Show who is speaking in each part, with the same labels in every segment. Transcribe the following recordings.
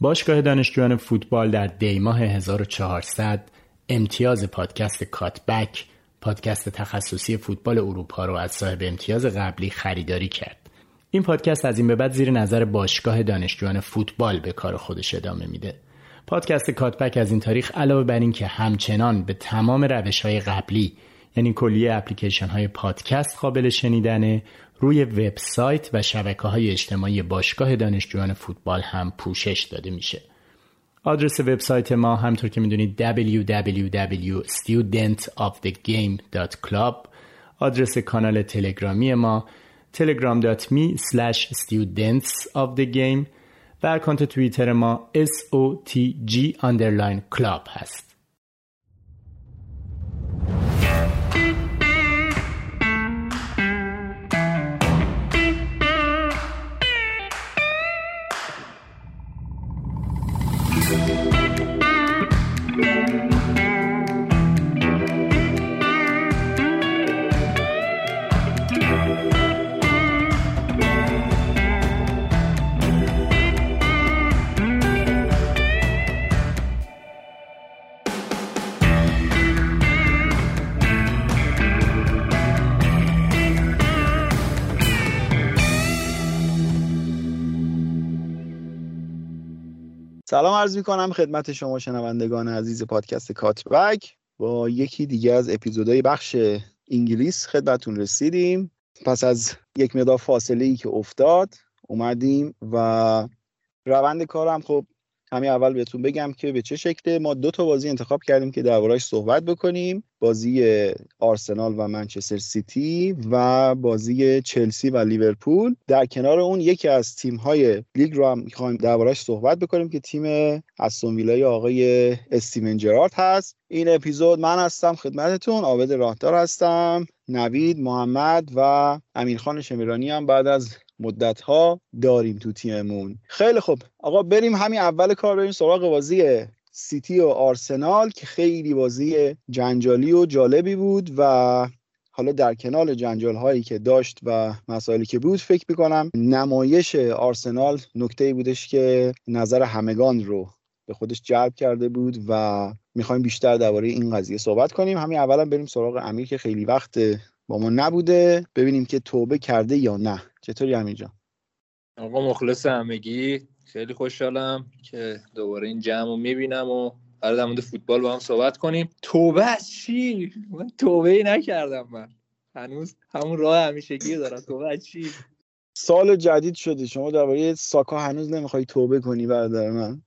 Speaker 1: باشگاه دانشجویان فوتبال در دیماه 1400 امتیاز پادکست کاتبک پادکست تخصصی فوتبال اروپا رو از صاحب امتیاز قبلی خریداری کرد. این پادکست از این به بعد زیر نظر باشگاه دانشجویان فوتبال به کار خودش ادامه میده. پادکست کاتبک از این تاریخ علاوه بر این که همچنان به تمام روش های قبلی یعنی کلیه اپلیکیشن های پادکست قابل شنیدنه روی وبسایت و شبکه های اجتماعی باشگاه دانشجویان فوتبال هم پوشش داده میشه. آدرس وبسایت ما همطور که می‌دونید www.studentofthegame.club آدرس کانال تلگرامی ما telegram.me slash studentsofthegame و اکانت توییتر ما SOTG underline club هست.
Speaker 2: سلام عرض می کنم خدمت شما شنوندگان عزیز پادکست کاتبک. با یکی دیگه از اپیزودهای بخش انگلیس خدمتون رسیدیم. پس از یک مقدار فاصله ای که افتاد اومدیم و روند کارم خب همین اول بهتون بگم که به چه شکله. ما دو تا بازی انتخاب کردیم که دربارهش صحبت بکنیم. بازی آرسنال و منچستر سیتی و بازی چلسی و لیورپول. در کنار اون یکی از تیم های لیگ رو هم می‌خوایم دربارهش صحبت بکنیم که تیم استون ویلای آقای استیون جرارد هست. این اپیزود من هستم خدمتتون. عابد راهدار هستم. نوید محمد و امیرخان شمیرانی هم بعد از مدت ها داریم تو تیممون. خیلی خوب. آقا بریم همین اول کار بریم سراغ بازی سیتی و آرسنال که خیلی بازی جنجالی و جالبی بود و حالا در کنال جنجال هایی که داشت و مسائلی که بود فکر می‌کنم نمایش آرسنال نکته بودش که نظر همگان رو به خودش جلب کرده بود و می‌خوایم بیشتر درباره این قضیه صحبت کنیم. همین اولا بریم سراغ امیر که خیلی وقت با ما نبوده. ببینیم که توبه کرده یا نه. چطوری امیر جان؟
Speaker 3: آقا مخلص همگی. خیلی خوشحالم که دوباره این جمع رو می‌بینم و قرار در مورد فوتبال با هم صحبت کنیم. توبه از چی؟ من توبه ای نکردم من. هنوز همون راه همیشگی دارم. توبه از چی؟
Speaker 2: سال جدید شده شما درباره ساکا هنوز نمی‌خوای توبه کنی برادر من.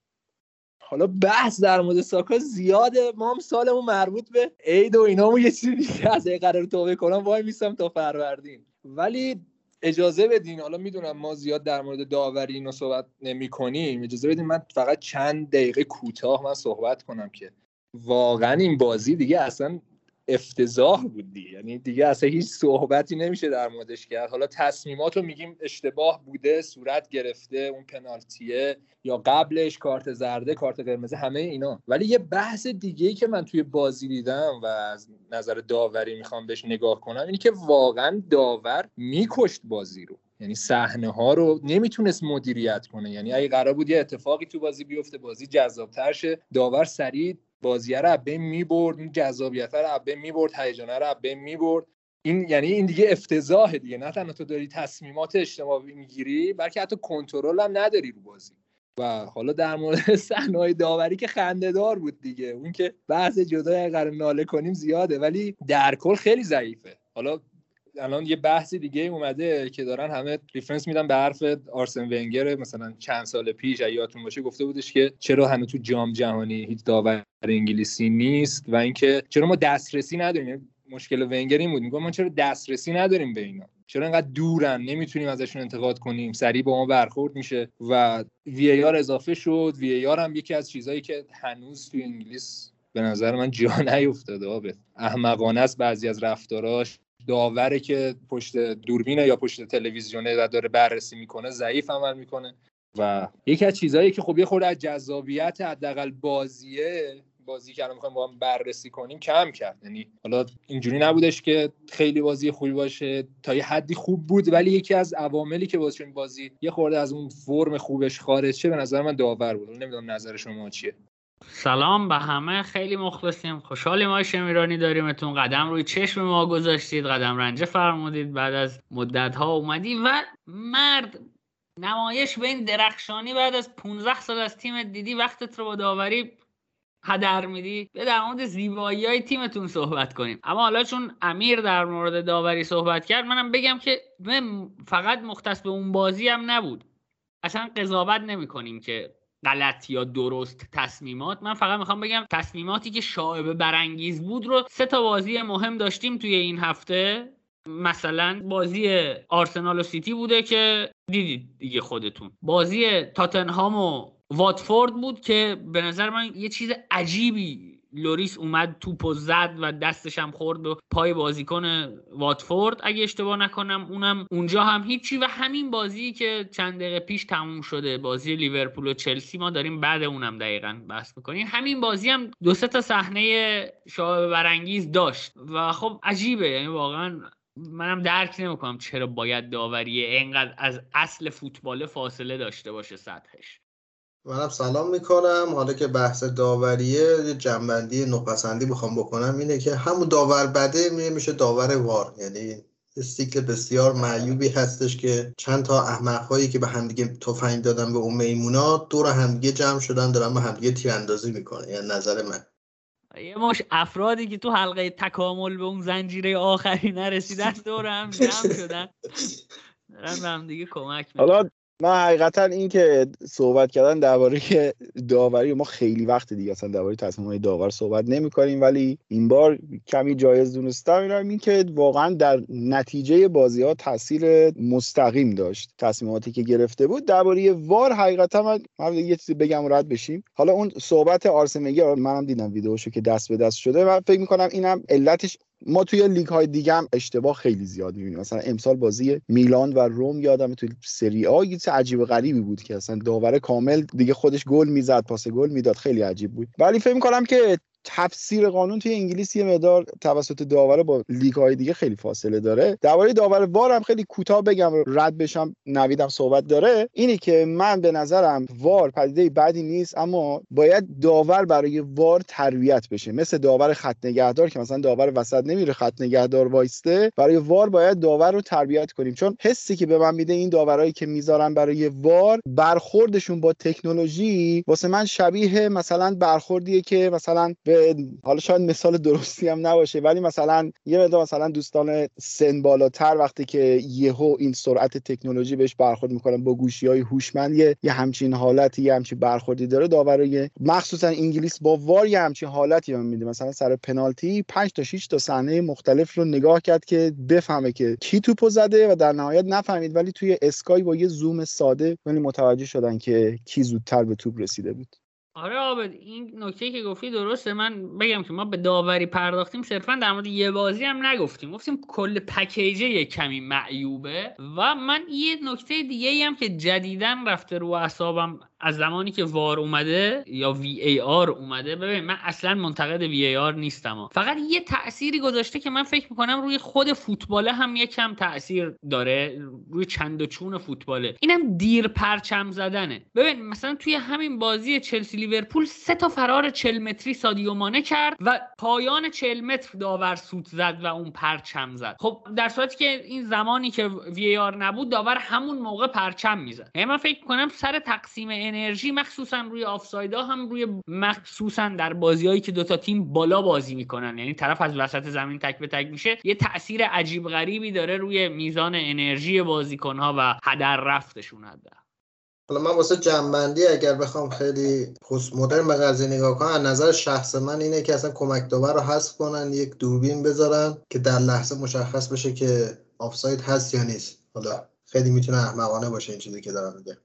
Speaker 3: حالا بحث در مورد ساکا زیاده. ما هم سالمون مربوط به عید و اینا یه چیزی دیگه از قرار توبه کنم. وای میسم تا فروردین. ولی اجازه بدین حالا می‌دونم ما زیاد در مورد داوری اینو صحبت نمی کنیم اجازه بدین من فقط چند دقیقه کوتاه من صحبت کنم که واقعا این بازی دیگه اصلا افتضاح بود دیگه. یعنی دیگه اصلا هیچ صحبتی نمیشه در موردش کرد. حالا تصمیمات رو میگیم اشتباه بوده صورت گرفته اون پنالتیه یا قبلش کارت زرده کارت قرمز همه اینا. ولی یه بحث دیگه که من توی بازی دیدم و از نظر داوری می‌خوام بهش نگاه کنم اینی که واقعا داور میکشت بازی رو. یعنی صحنه ها رو نمی‌تونست مدیریت کنه. یعنی اگه قرار بود یه اتفاقی تو بازی بیفته بازی جذابتر شه. داور سریع بازیه رو می می‌برد این جذابیت رو می می‌برد هیجان رو می می‌برد. این یعنی این دیگه افتضاحه دیگه. نه تنها تو داری تصمیمات اشتباهی می‌گیری بلکه حتی کنترل هم نداری رو بازی. و حالا در مورد صحنه داوری که خندهدار بود دیگه. اون که بحث جدای اگر ناله کنیم زیاده ولی در کل خیلی ضعیفه. حالا الان یه بحثی دیگه اومده که دارن همه reference میدن به حرف آرسن ونگر مثلا چند سال پیش یادتون باشه گفته بودش که چرا هنوز تو جام جهانی هیچ داور انگلیسی نیست و اینکه چرا ما دسترسی نداریم. یعنی مشکل ونگر این بود. میگه ما چرا دسترسی نداریم به اینا. چرا انقدر دورن؟ نمی‌تونیم ازشون انتقاد کنیم. سریع با ما برخورد میشه و VAR اضافه شد. VAR هم یکی از چیزهایی که هنوز تو انگلیس به نظر من جا نیفتاده. آبه. احمقانه است بعضی از رفتاراش. داوره که پشت دوربینه یا پشت تلویزیونه و داره بررسی می‌کنه ضعیف عمل می‌کنه. و یکی از چیزهایی که خب یه خورده از جذابیت حداقل بازیه بازی که الان می‌خوایم با هم بررسی کنیم کم کرد. یعنی حالا اینجوری نبودش که خیلی بازی خوبی باشه تا یه حدی خوب بود ولی یکی از عواملی که این بازی یه خورده از اون فرم خوبش خارج شه به نظر من داور بود. نمی‌دونم نظر شما چیه.
Speaker 4: سلام به همه خیلی مخلصیم. خوشحالیم ما شمیرانی داریمتون. قدم روی چشم ما گذاشتید قدم رنجه فرمودید. بعد از مدت ها اومدی و مرد نمایش به این درخشانی بعد از 15 سال از تیم دیدی وقتت رو با داوری هدر میدی. به در مورد زیبایی های تیمتون صحبت کنیم. اما حالا چون امیر در مورد داوری صحبت کرد منم بگم که فقط مختص به اون بازی هم نبود. اصلا قضاوت نمی کنیم که غلط یا درست تصمیمات. من فقط می‌خوام بگم تصمیماتی که شاعبه برانگیز بود رو سه تا بازی مهم داشتیم توی این هفته. مثلا بازی آرسنال و سیتی بوده که دیدید دیگه خودتون. بازی تاتنهام و واتفورد بود که به نظر من یه چیز عجیبی لوریس اومد توپ و زد و دستش هم خورد به پای بازیکن واتفورد. اگه اشتباه نکنم اونم اونجا هم هیچی. و همین بازی که چند دقیقه پیش تموم شده بازی لیورپول و چلسی ما داریم بعد اونم دقیقا بحث می‌کنیم. همین بازی هم دو سه تا صحنه شبهه برانگیز داشت. و خب عجیبه. یعنی واقعا منم درک نمی‌کنم چرا باید داوری اینقدر از اصل فوتبال فاصله داشته باشه سطحش.
Speaker 5: منم سلام می‌کنم. حالا که بحث داوریه یه جنبندی نقصندی بخوام بکنم. اینه که همون داور بده میشه داور وار. یعنی استیکل بسیار معیوبی هستش که چند تا احمق هایی که به همدیگه تفنگ دادن به اون میمونا دور همدیگه جمع شدن دارن به همدیگه تیراندازی می‌کنه یعنی نظر من.
Speaker 4: یه مش افرادی که تو حلقه تکامل به اون زنجیره آخری نرسیدن دور هم جمع شدن. دارن به هم دیگه کمک
Speaker 2: حالا من حقیقتا این که صحبت کردن درباره داوری ما خیلی وقت دیگه اصلا درباره تصمیم های داور صحبت نمی کنیم ولی این بار کمی جایز دونستم. اینم این که واقعا در نتیجه بازی ها تاثیر مستقیم داشت. تصمیماتی که گرفته بود. درباره وار حقیقتا من, من یه چیزی بگم رد بشیم. حالا اون صحبت آرسنگر منم دیدم ویدیوشو که دست به دست شده و فکر می‌کنم اینم علتش ما توی لیگ های دیگه هم اشتباه خیلی زیاد می‌بینیم. مثلا امسال بازی میلان و روم یادم توی سری آ یه عجیب و غریبی بود که اصلا داور کامل دیگه خودش گل می‌زد پاس گل می‌داد. خیلی عجیب بود. ولی فکر کنم که تفسیر قانون توی انگلیس یه مقدار توسط داور با لیگ های دیگه خیلی فاصله داره. درباره داور وار هم خیلی کوتاه بگم رد بشم نویدم صحبت داره. اینی که من به نظرم وار پدیده بدی نیست اما باید داور برای وار تربیت بشه. مثل داور خط نگهدار که مثلا داور وسط نمیره خط نگهدار وایسته. برای وار باید داور رو تربیت کنیم. چون حسی که به من میده این داورایی که می‌ذارن برای وار برخوردشون با تکنولوژی واسه من شبیه مثلا برخوردیه که مثلا حالا شاید مثال درستی هم نباشه ولی مثلا یه مقدار مثلا دوستان سن بالاتر وقتی که یهو این سرعت تکنولوژی بهش برخورد می‌کنن با گوشی های هوشمند یه همچین حالتی یه همچین برخوردی داره داورای مخصوصا انگلیس با وار یه همچین حالتی هم میده. مثلا سر پنالتی 5 تا 6 تا صحنه مختلف رو نگاه کرد که بفهمه که کی توپو زده و در نهایت نفهمید ولی توی اسکای با یه زوم ساده ولی متوجه شدن که کی زودتر به توپ رسیده بود.
Speaker 4: آره آبد این نکته که گفتی درسته. من بگم که ما به داوری پرداختیم. صرفا در مورد یه بازی هم نگفتیم. گفتیم کل پکیجه یه کمی معیوبه. و من یه نکته دیگه هم که جدیدن رفته رو اعصابم از زمانی که وار اومده یا وی آر اومده ببین من اصلا منتقد وی آر نیستم. فقط یه تأثیری گذاشته که من فکر می‌کنم روی خود فوتباله هم یکم تاثیر داره روی چند و چون فوتباله. اینم دیر پرچم زدنه. ببین مثلا توی همین بازی چلسی لیورپول سه تا فرار 40 متری سادیو مانه کرد و پایان 40 متر داور سوت زد و اون پرچم زد. خب در صورتی که این زمانی که وی آر نبود داور همون موقع پرچم می‌زد. یعنی من فکر کنم سر تقسیم انرژی مخصوصا روی آفسایدا هم روی مخصوصا در بازیهایی که دوتا تیم بالا بازی می‌کنن. یعنی طرف از وسط زمین تک به تک میشه. یه تاثیر عجیب غریبی داره روی میزان انرژی بازیکنها و هدر رفتشون حد
Speaker 5: حالا من واسه جنبندی اگر بخوام خیلی پست مدرن به قضیه نگاه کنم از نظر شخص من اینه که اصلا کمک داور رو حذف کنن یک دوربین بذارن که در لحظه مشخص بشه که آفساید هست یا نیست. حالا خیلی می‌تونه احمقانه باشه این چیزی که دارم میگم.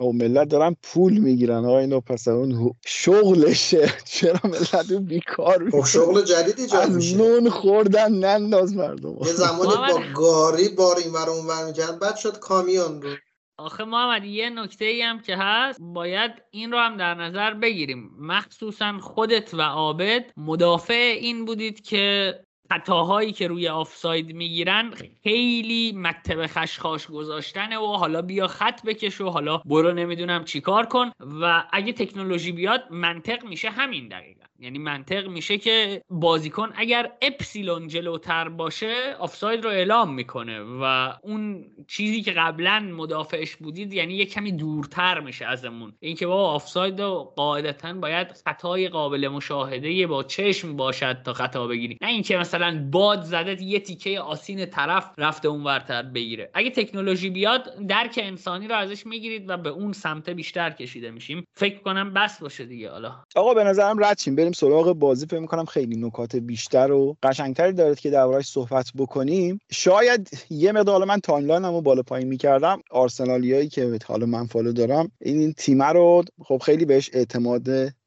Speaker 2: و خب ملت دارن پول می‌گیرن. آقا اینو پس اون شغلشه. چرا ملت اون بیکار
Speaker 5: خب شغل جدید ایجاد میشه.
Speaker 2: نون خوردن ننداز مردم.
Speaker 5: یه زمانی با گاری بار این ور اون ور می‌کرد بعد شد کامیون رو.
Speaker 4: آخه محمد یه نکته ای هم که هست باید این رو هم در نظر بگیریم. مخصوصا خودت و عابد مدافع این بودید که خطاهایی که روی آفساید می‌گیرن خیلی مکتب خشخاش گذاشتنه و حالا بیا خط بکش و حالا برو نمی‌دونم چیکار کن. و اگه تکنولوژی بیاد منطق میشه همین دقیقا. یعنی منطق میشه که بازیکن اگر اپسیلون جلوتر باشه آفساید رو اعلام می‌کنه و اون چیزی که قبلا مدافعش بودید یعنی یه کمی دورتر میشه ازمون. اینکه با آفساید رو قاعدتا باید خطای قابل مشاهده با چشم باشد تا خطا بگیری نه اینکه مثلا باد زده یه تیکه آسین طرف رفته اون ورتر بگیره. اگه تکنولوژی بیاد درک انسانی رو ازش می‌گیرید و به اون سمت بیشتر کشیده میشیم. فکر کنم بس باشه دیگه حالا.
Speaker 2: آقا به نظرم رد بریم سراغ بازی. فکر می‌کنم خیلی نکات بیشتر و قشنگتری دارد که دربارهش صحبت بکنیم. شاید یه مقدار من timeline رو بالا پایین می‌کردم. آرسنالیایی که حالا من follow دارم این تیم رو خب خیلی بهش اعتماد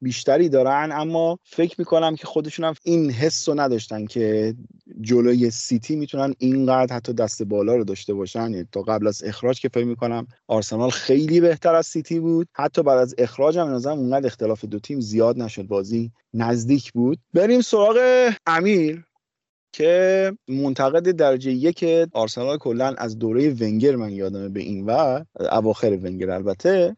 Speaker 2: بیشتری دارن اما فکر می‌کنم که خودشون هم این حس رو نداشتن که جلوی سیتی می‌تونن اینقدر حتی دست بالا رو داشته باشن. یعنی تا قبل از اخراج که فکر می‌کنم آرسنال خیلی بهتر از سیتی بود. حتی بعد از اخراج هم نظرم اونقدر اختلاف دو تیم زیاد نشد. بازی نزدیک بود. بریم سراغ امیر که منتقد درجه یک آرسنال کلا از دوره ونگر من یادمه به این و اواخر ونگر البته.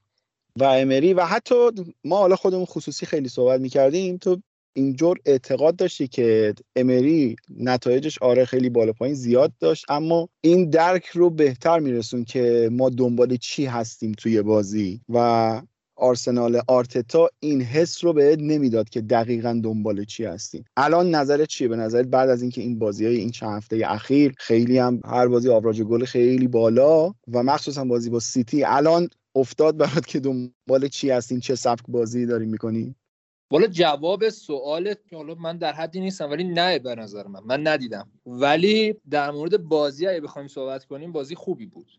Speaker 2: و امری و حتی ما حالا خودمون خصوصی خیلی صحبت می‌کردیم تو اینجور اعتقاد داشتی که امری نتایجش آره خیلی بالا پایین زیاد داشت اما این درک رو بهتر میرسون که ما دنبال چی هستیم توی بازی و آرسنال آرتتا این حس رو بهت نمی‌داد که دقیقا دنبال چی هستیم. الان نظرت چیه؟ به نظرت بعد از اینکه این بازی های این چند هفته اخیر خیلی هم هر بازی آوراج گل خیلی بالا و مخصوصا بازی با سیتی الان افتاد برات که دنبال چی هستیم چه سبک بازی داریم می‌کنی؟
Speaker 3: والا جواب سوالت حالا من در حدی نیستم ولی نه به نظر من. من ندیدم. ولی در مورد بازی اگه بخوایم صحبت کنیم بازی خوبی بود.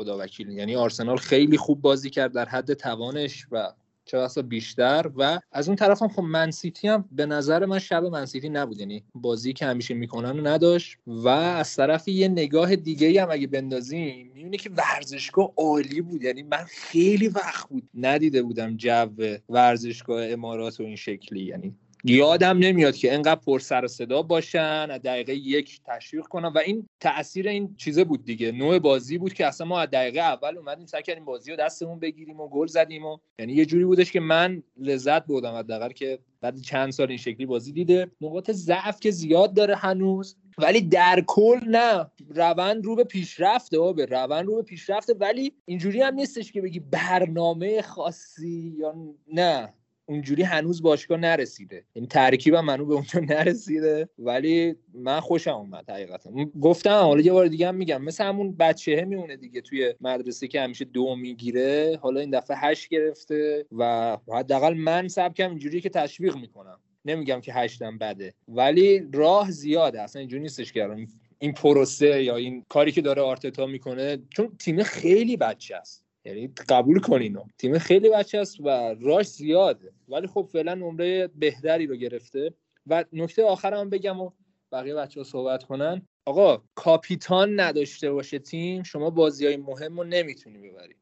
Speaker 3: خدا وکیل یعنی آرسنال خیلی خوب بازی کرد در حد توانش و چه بیشتر و از اون طرف هم خب منسیتی هم به نظر من شب منسیتی نبود. یعنی بازی که همیشه می‌کنن و نداشت و از طرف یه نگاه دیگه هم اگه بندازیم می‌بینی که ورزشگاه عالی بود. یعنی من خیلی وقت بود ندیده بودم جو ورزشگاه امارات و این شکلی. یعنی یادم نمیاد که انقدر پر سر صدا باشن از دقیقه یک تشویق کنن و این تاثیر این چیزه بود دیگه. نوع بازی بود که اصلا ما از دقیقه اول اومدیم سعی کردیم بازی رو دستمون بگیریم و گل زدیم و یعنی یه جوری بودش که من لذت بردم حداقل که بعد چند سال این شکلی بازی دیده. نقاط ضعف که زیاد داره هنوز ولی در کل نه. روند رو به پیشرفته به روند رو به پیشرفته ولی اینجوری هم نیستش که بگی برنامه خاصی یا نه. اونجوری هنوز باشگاه نرسیده. این ترکیب منو به اونجا نرسیده. ولی من خوشم اومد حقیقتا. گفتم حالا یه بار دیگه هم میگم مثل همون بچه میمونه دیگه توی مدرسه که همیشه دو می‌گیره. حالا این دفعه هشت گرفته و حداقل من سبکم اینجوری که تشویق می‌کنم. نمیگم که هشتم بده. ولی راه زیاده. اصلا اینجوری نیستش که این پروسه یا این کاری که داره آرتتا می‌کنه. چون تیم خیلی بچه است. یعنی قبول کنین. تیم خیلی بچه است و راش زیاده. ولی خب فعلا نمره بهتری رو گرفته. و نکته آخر هم بگم و بقیه بچه ها صحبت کنن. آقا کاپیتان نداشته باشه تیم. شما بازی های مهم رو نمی‌تونی ببری.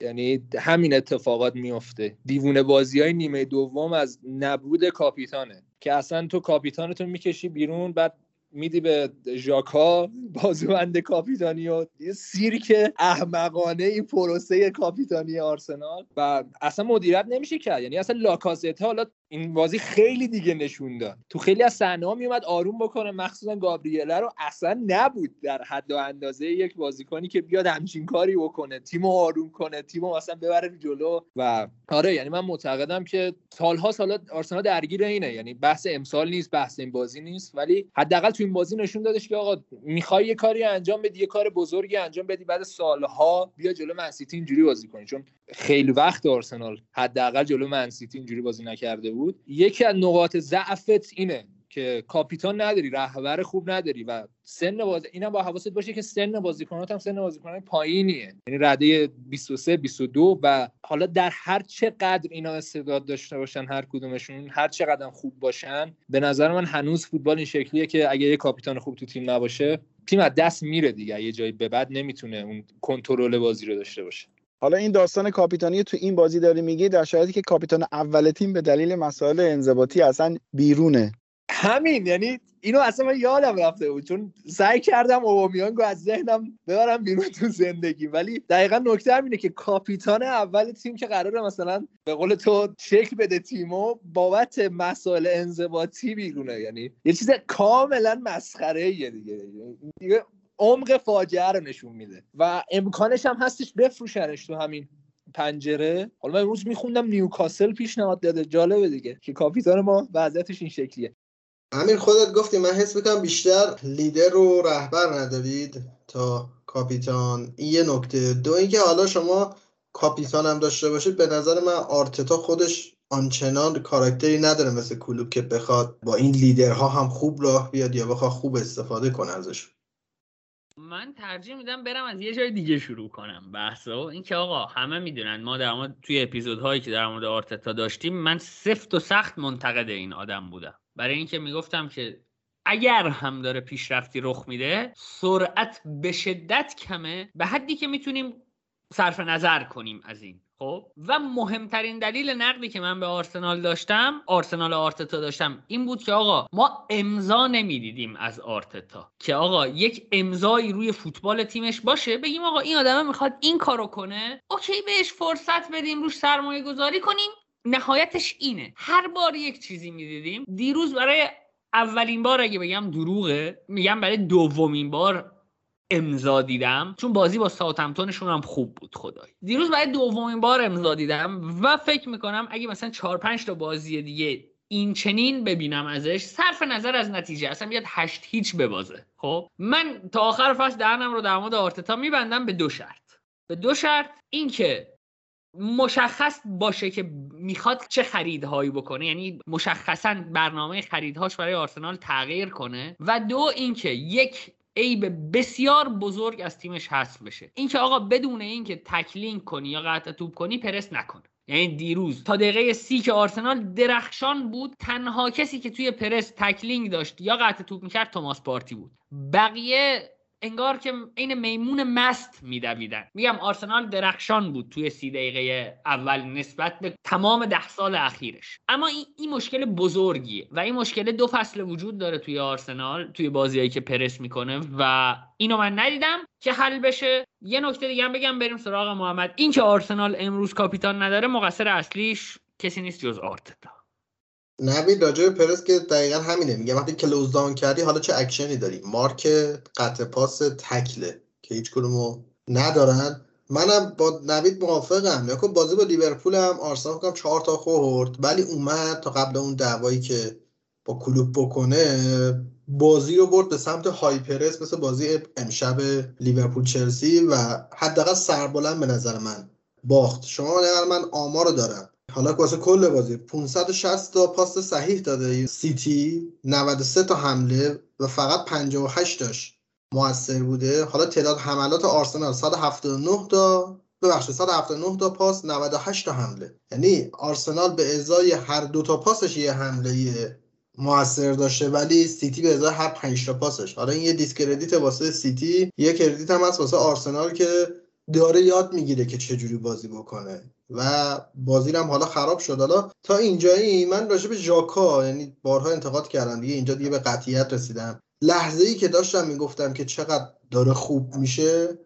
Speaker 3: یعنی همین اتفاقات میفته دیوونه بازی های نیمه دوم از نبود کاپیتانه. که اصلا تو کاپیتانتون می‌کشی بیرون بعد میدی به ژاکا بازوبند کاپیتانی و یه سیرک احمقانه این پروسه کاپیتانی آرسنال. و اصلا مدیریت نمیشه کرد. یعنی اصلا لاکازتا حالا این بازی خیلی دیگه نشون داد. تو خیلی از صحنه ها میومد آروم بکنه. مخصوصا گابریله رو اصلا نبود در حد و اندازه یک بازیکنی که بیاد همچین کاری بکنه. تیمو آروم کنه. تیمو مثلا ببره جلو و آره یعنی من معتقدم که سالها سالا آرسنال درگیر اینه. یعنی بحث امسال نیست بحث این بازی نیست. ولی حداقل تو این بازی نشون دادش که آقا می‌خوای یه کاری انجام بدی یه کار بزرگی انجام بدی بعد سالها بیا جلو منسیتی اینجوری بازی کنی. چون خیلی وقت آرسنال حداقل جلو منسیتی اینجوری بازی نکرده بود. بود. یکی از نقاط ضعفت اینه که کاپیتان نداری رهبر خوب نداری و سن بازی اینا با حواست باشه که سن بازیکنات هم سن بازیکنان پایینیه. یعنی رده 23 22 و حالا در هر چقدر اینا استعداد داشته باشن هر کدومشون هر چقدر خوب باشن به نظر من هنوز فوتبال این شکلیه که اگه یه کاپیتان خوب تو تیم نباشه تیم از دست میره دیگه. یه جایی به بعد نمی‌تونه اون کنترل بازی رو داشته باشه.
Speaker 2: حالا این داستان کاپیتانی تو این بازی داری میگی در شرایطی که کاپیتان اول تیم به دلیل مسائل انضباطی اصلا بیرونه.
Speaker 3: همین یعنی اینو اصلا من یادم رفته بود چون سعی کردم اوبامیانگو از ذهنم ببرم بیرون تو زندگی. ولی دقیقا نکته اینه که کاپیتان اول تیم که قراره مثلا به قول تو شکل بده تیمو بابت مسائل انضباطی بیرونه. یعنی یه چیز کاملا مسخره دیگه. دیگه عمق فاجعه رو نشون میده. و امکانش هم هستش بفروشنش تو همین پنجره. حالا من امروز میخوندم نیوکاسل پیشنهاد داده. جالبه دیگه. که کاپیتان ما وضعیتش این شکلیه.
Speaker 5: امیر خودت گفتی من حس می‌کنم بیشتر لیدر و رهبر ندارید تا کاپیتان. یه نکته. دو اینکه حالا شما کاپیتان هم داشته باشید به نظر من آرتتا خودش آنچنان کاراکتری نداره مثل کلوب که بخواد با این لیدرها هم خوب راه بیاد یا بخواد خوب استفاده کنه ازش.
Speaker 4: من ترجیح میدم برم از یه جای دیگه شروع کنم بحثو. اینکه آقا همه می‌دونن ما در مورد توی اپیزودهایی که در مورد آرتتا داشتیم من سفت و سخت منتقد این آدم بودم. برای اینکه می‌گفتم که اگر هم داره پیشرفتی رخ میده سرعت به شدت کمه. به حدی که می‌تونیم صرف نظر کنیم از این. خب. و مهمترین دلیل نقدی که من به آرسنال داشتم آرسنال آرتتا داشتم این بود که آقا ما امضا نمی‌دیدیم از آرتتا که آقا یک امضایی روی فوتبال تیمش باشه. بگیم آقا این آدمه می‌خواد این کارو کنه. okay بهش فرصت بدیم روش سرمایه گذاری کنیم. نهایتش اینه. هر بار یک چیزی می‌دیدیم دیروز برای اولین بار اگه بگم دروغه میگم برای دومین بار امضا دیدم چون بازی با ساوثهمپتونشون هم خوب بود خدای. دیروز برای دومین بار امضا دیدم و فکر می‌کنم اگه مثلا 4 5 تا بازی دیگه این چنین ببینم ازش صرف نظر از نتیجه اصلا بیاد هشت هیچ ببازه. خب؟ من تا آخر فصل درنم رو در مورد آرتتا میبندم به دو شرط. به دو شرط اینکه مشخص باشه که می‌خواد چه خریدهایی بکنه یعنی مشخصا برنامه خریدهاش برای آرسنال تغییر کنه. و دو اینکه یک عیب بسیار بزرگ از تیمش حذف بشه. اینکه آقا بدون اینکه tackling کنی یا قطع توپ کنی پرس نکنه یعنی دیروز تا دقیقه سی که آرسنال درخشان بود تنها کسی که توی پرس tackling داشت یا قطع توپ می‌کرد توماس پارتی بود. بقیه انگار که عین میمون مست میدویدن. میگم آرسنال درخشان بود توی سی دقیقه اول نسبت به تمام ده سال اخیرش. اما این, این مشکل بزرگیه و این مشکل دو فصل وجود داره توی آرسنال توی بازیهایی که پرس می‌کنه و اینو من ندیدم که حل بشه. یه نکته دیگه هم بگم بریم سراغ محمد. این که آرسنال امروز کاپیتان نداره مقصر اصلیش کسی نیست جز آرتتا.
Speaker 5: نوید راجع پرس که دقیقا همینه. میگم وقتی close down کردی حالا چه اکشنی داری؟ مارک قطع پاس تکله که هیچ کدومو ندارن. منم با نوید موافقم. یا بازی با لیورپول هم آرسنال کنم چهار تا خورد ولی اومد تا قبل اون دعوایی که با کلوپ بکنه بازی رو برد به سمت high press مثل بازی امشب لیورپول چلسی و حداقل سربلند به نظر من باخت. شما من آمار رو دارم. حالا واسه کل بازی 560 تا پاس صحیح داده. سیتی 93 تا حمله و فقط 58 تاش موثر بوده. حالا تعداد حملات آرسنال 179 تا ببخشید 179 تا پاس 98 تا حمله. یعنی آرسنال به ازای هر دو تا پاسش یه حمله موثر داشته ولی سیتی به ازای هر 5 تا پاسش. حالا این یه discredit واسه سیتی یه credit هم هست واسه آرسنال که داره یاد می‌گیره که چجوری بازی بکنه. و بازی هم حالا خراب شد. حالا تا اینجایی من راجع به ژاکا یعنی بارها انتقاد کردم دیگه اینجا دیگه به قطعیت رسیدم. لحظه ای که داشتم می‌گفتم که چقدر داره خوب میشه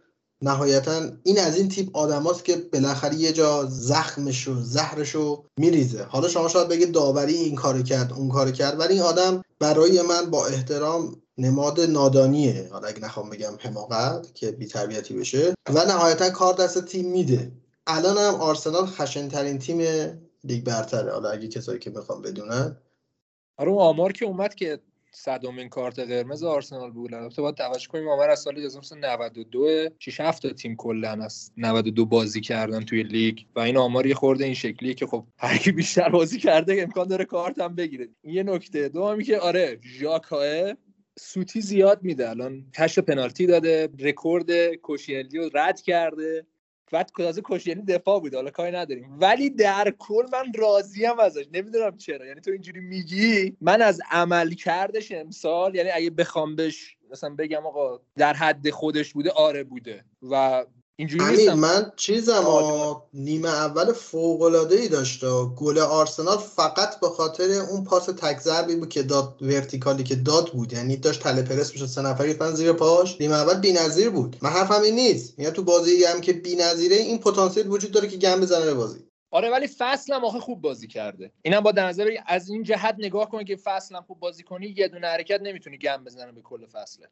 Speaker 5: نهایتا این از این تیپ آدماست که بالاخره یه جا زخمش و زهرش رو میریزه. حالا شما شاید بگید داوری این کار کرد اون کار کرد. ولی این آدم برای من با احترام نماد نادانیه حالا اگه نخوام بگم حماقت که بیتربیتی بشه. و نهایتا کار دست تیم میده. الان هم آرسنال خشنترین تیم لیگ برتره. حالا اگه کسایی که می‌خوام بدونن.
Speaker 3: آره آمار که اومد که صدومین کارت قرمز آرسنال بود. البته باید توجه کنیم آمار از سال 1992 6 7 تا تیم کلا از 92 بازی کردن توی لیگ. و این آمار یه خورده این شکلیه که خب هر کی بیشتر بازی کرده امکان داره کارت هم بگیره. این یه نکته دومی که آره ژاکا سوتی زیاد میده. الان هشت پنالتی داده رکورد کوشیلنی رو رد کرده. بعد کش یعنی دفاع بود حالا کاری نداریم. ولی در کل من راضیم ازش. نمی‌دونم چرا. یعنی تو اینجوری میگی؟ من از عمل کردش امسال یعنی اگه بخوام بهش مثلا بگم آقا در حد خودش بوده آره بوده. و اینجوری نیستم.
Speaker 5: من چیزم نیمه اول فوق العاده ای داشت آ. گل آرسنال فقط به خاطر اون پاس تک ضربی بود که داد ورتیکالی که داد بود. یعنی داشت تله پرس می‌شد سه نفری ریختن زیر پاش. نیمه اول بی‌نظیر بود. من حرفم این نیست. میگم تو بازی هم که بی‌نظیره این پتانسیل وجود داره که گم بزنه به بازی.
Speaker 3: آره ولی فصل هم آخه خوب بازی کرده. اینم با در نظر از این جهت نگاه کنی که فصل هم خوب بازی کنی یه دونه حرکت نمی‌تونی گم بزنه به کل فصله.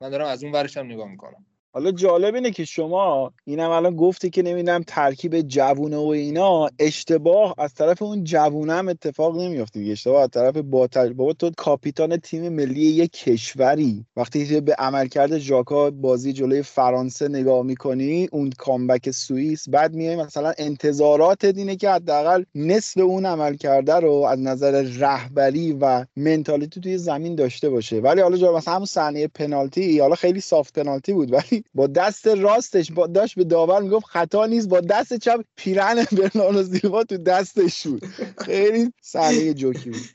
Speaker 3: من دارم از اون ورش هم نگاه می‌کنم.
Speaker 2: حالا جالب اینه که شما اینم الان گفتی که نمی‌دونم ترکیب جوونه و اینا اشتباه از طرف اون جوونه هم اتفاق نمیافته دیگه. اشتباه از طرف با بابا تو کاپیتان تیم ملی یک کشوری. وقتی به عملکرد ژاکا بازی جلوی فرانسه نگاه می‌کنی اون کامبک سوئیس بعد میای مثلا انتظارات اینه که حداقل نصف اون عمل کرده رو از نظر رهبری و منتالیتی توی زمین داشته باشه. ولی حالا مثلا همون صحنه پنالتی حالا خیلی سافت پنالتی بود ولی با دست راستش با داشت به داور می‌گفت خطا نیست با دست چپ پیرن برناردو سیلوا تو دستش بود. خیلی صحنه جوکی بود.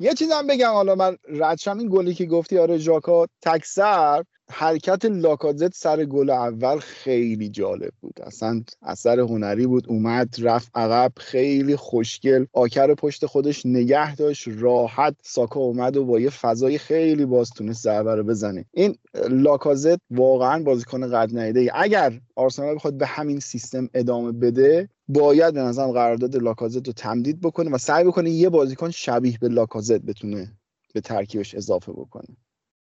Speaker 2: یه چیزم بگم حالا من ردشم این گلی که گفتی آره ژاکا تکسر. حرکت لاکازت سر گل اول خیلی جالب بود. اصلا اثر هنری بود. اومد رفت عقب خیلی خوشگل. آکر پشت خودش نگه داشت راحت ساکا اومد و با یه فضای خیلی باز تونست ضربه رو بزنه. این لاکازت واقعا بازیکن قد نیده اگر آرسنال بخواد به همین سیستم ادامه بده باید به نظرم قرارداد لاکازت رو تمدید بکنه و سعی بکنه یه بازیکن شبیه به لاکازت بتونه به ترکیبش اضافه بکنه.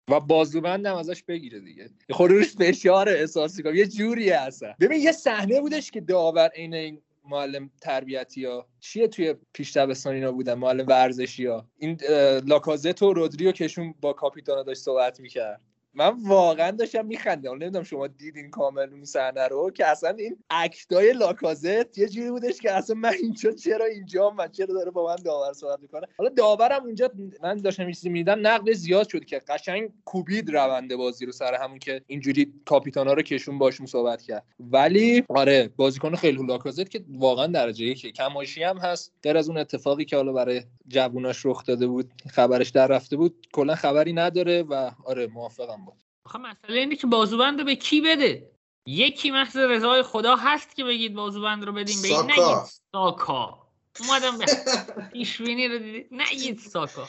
Speaker 3: و بازوبند هم ازش بگیره دیگه. خود روش فشار احساسی کنم. یه جوریه اصلا. ببین یه صحنه بودش که داور عین این معلم تربیتی ها. چیه توی پیش دبستان اینا بودن؟ معلم ورزشی ها. این لاکازت و رودریو کشون با کاپیتانا داشت صحبت می‌کرد. من واقعا داشتم میخندم نمی‌دونم شما دیدین کامل اون صحنه رو که اصلا این اکتای لاکازت یه جوری بودش که اصلا من اینجا چرا اینجا من چرا داره با من داور صحبت می‌کنه. حالا داورم اونجا من داشتم چیزی می‌دیدم نقد زیاد شد که قشنگ کوبید روند بازی رو سر همون که اینجوری کاپیتانا رو کشون باشون صحبت کرد. ولی آره بازیکن خیلی لاکازت که واقعا درجه یکی کماشی هم هست. غیر از اون اتفاقی که حالا برای جووناش رخ داده بود خبرش در رفته بود کلا خبری نداره و آره موافقم.
Speaker 4: آخه مسئله اینه که بازوبند رو به کی بده؟ یکی محض رضای خدا هست که بگید بازوبند رو بدیم به این؟
Speaker 5: ساکا.
Speaker 4: نگید ساکا. اومدم به پیشبینی رو دیدید نگید ساکا.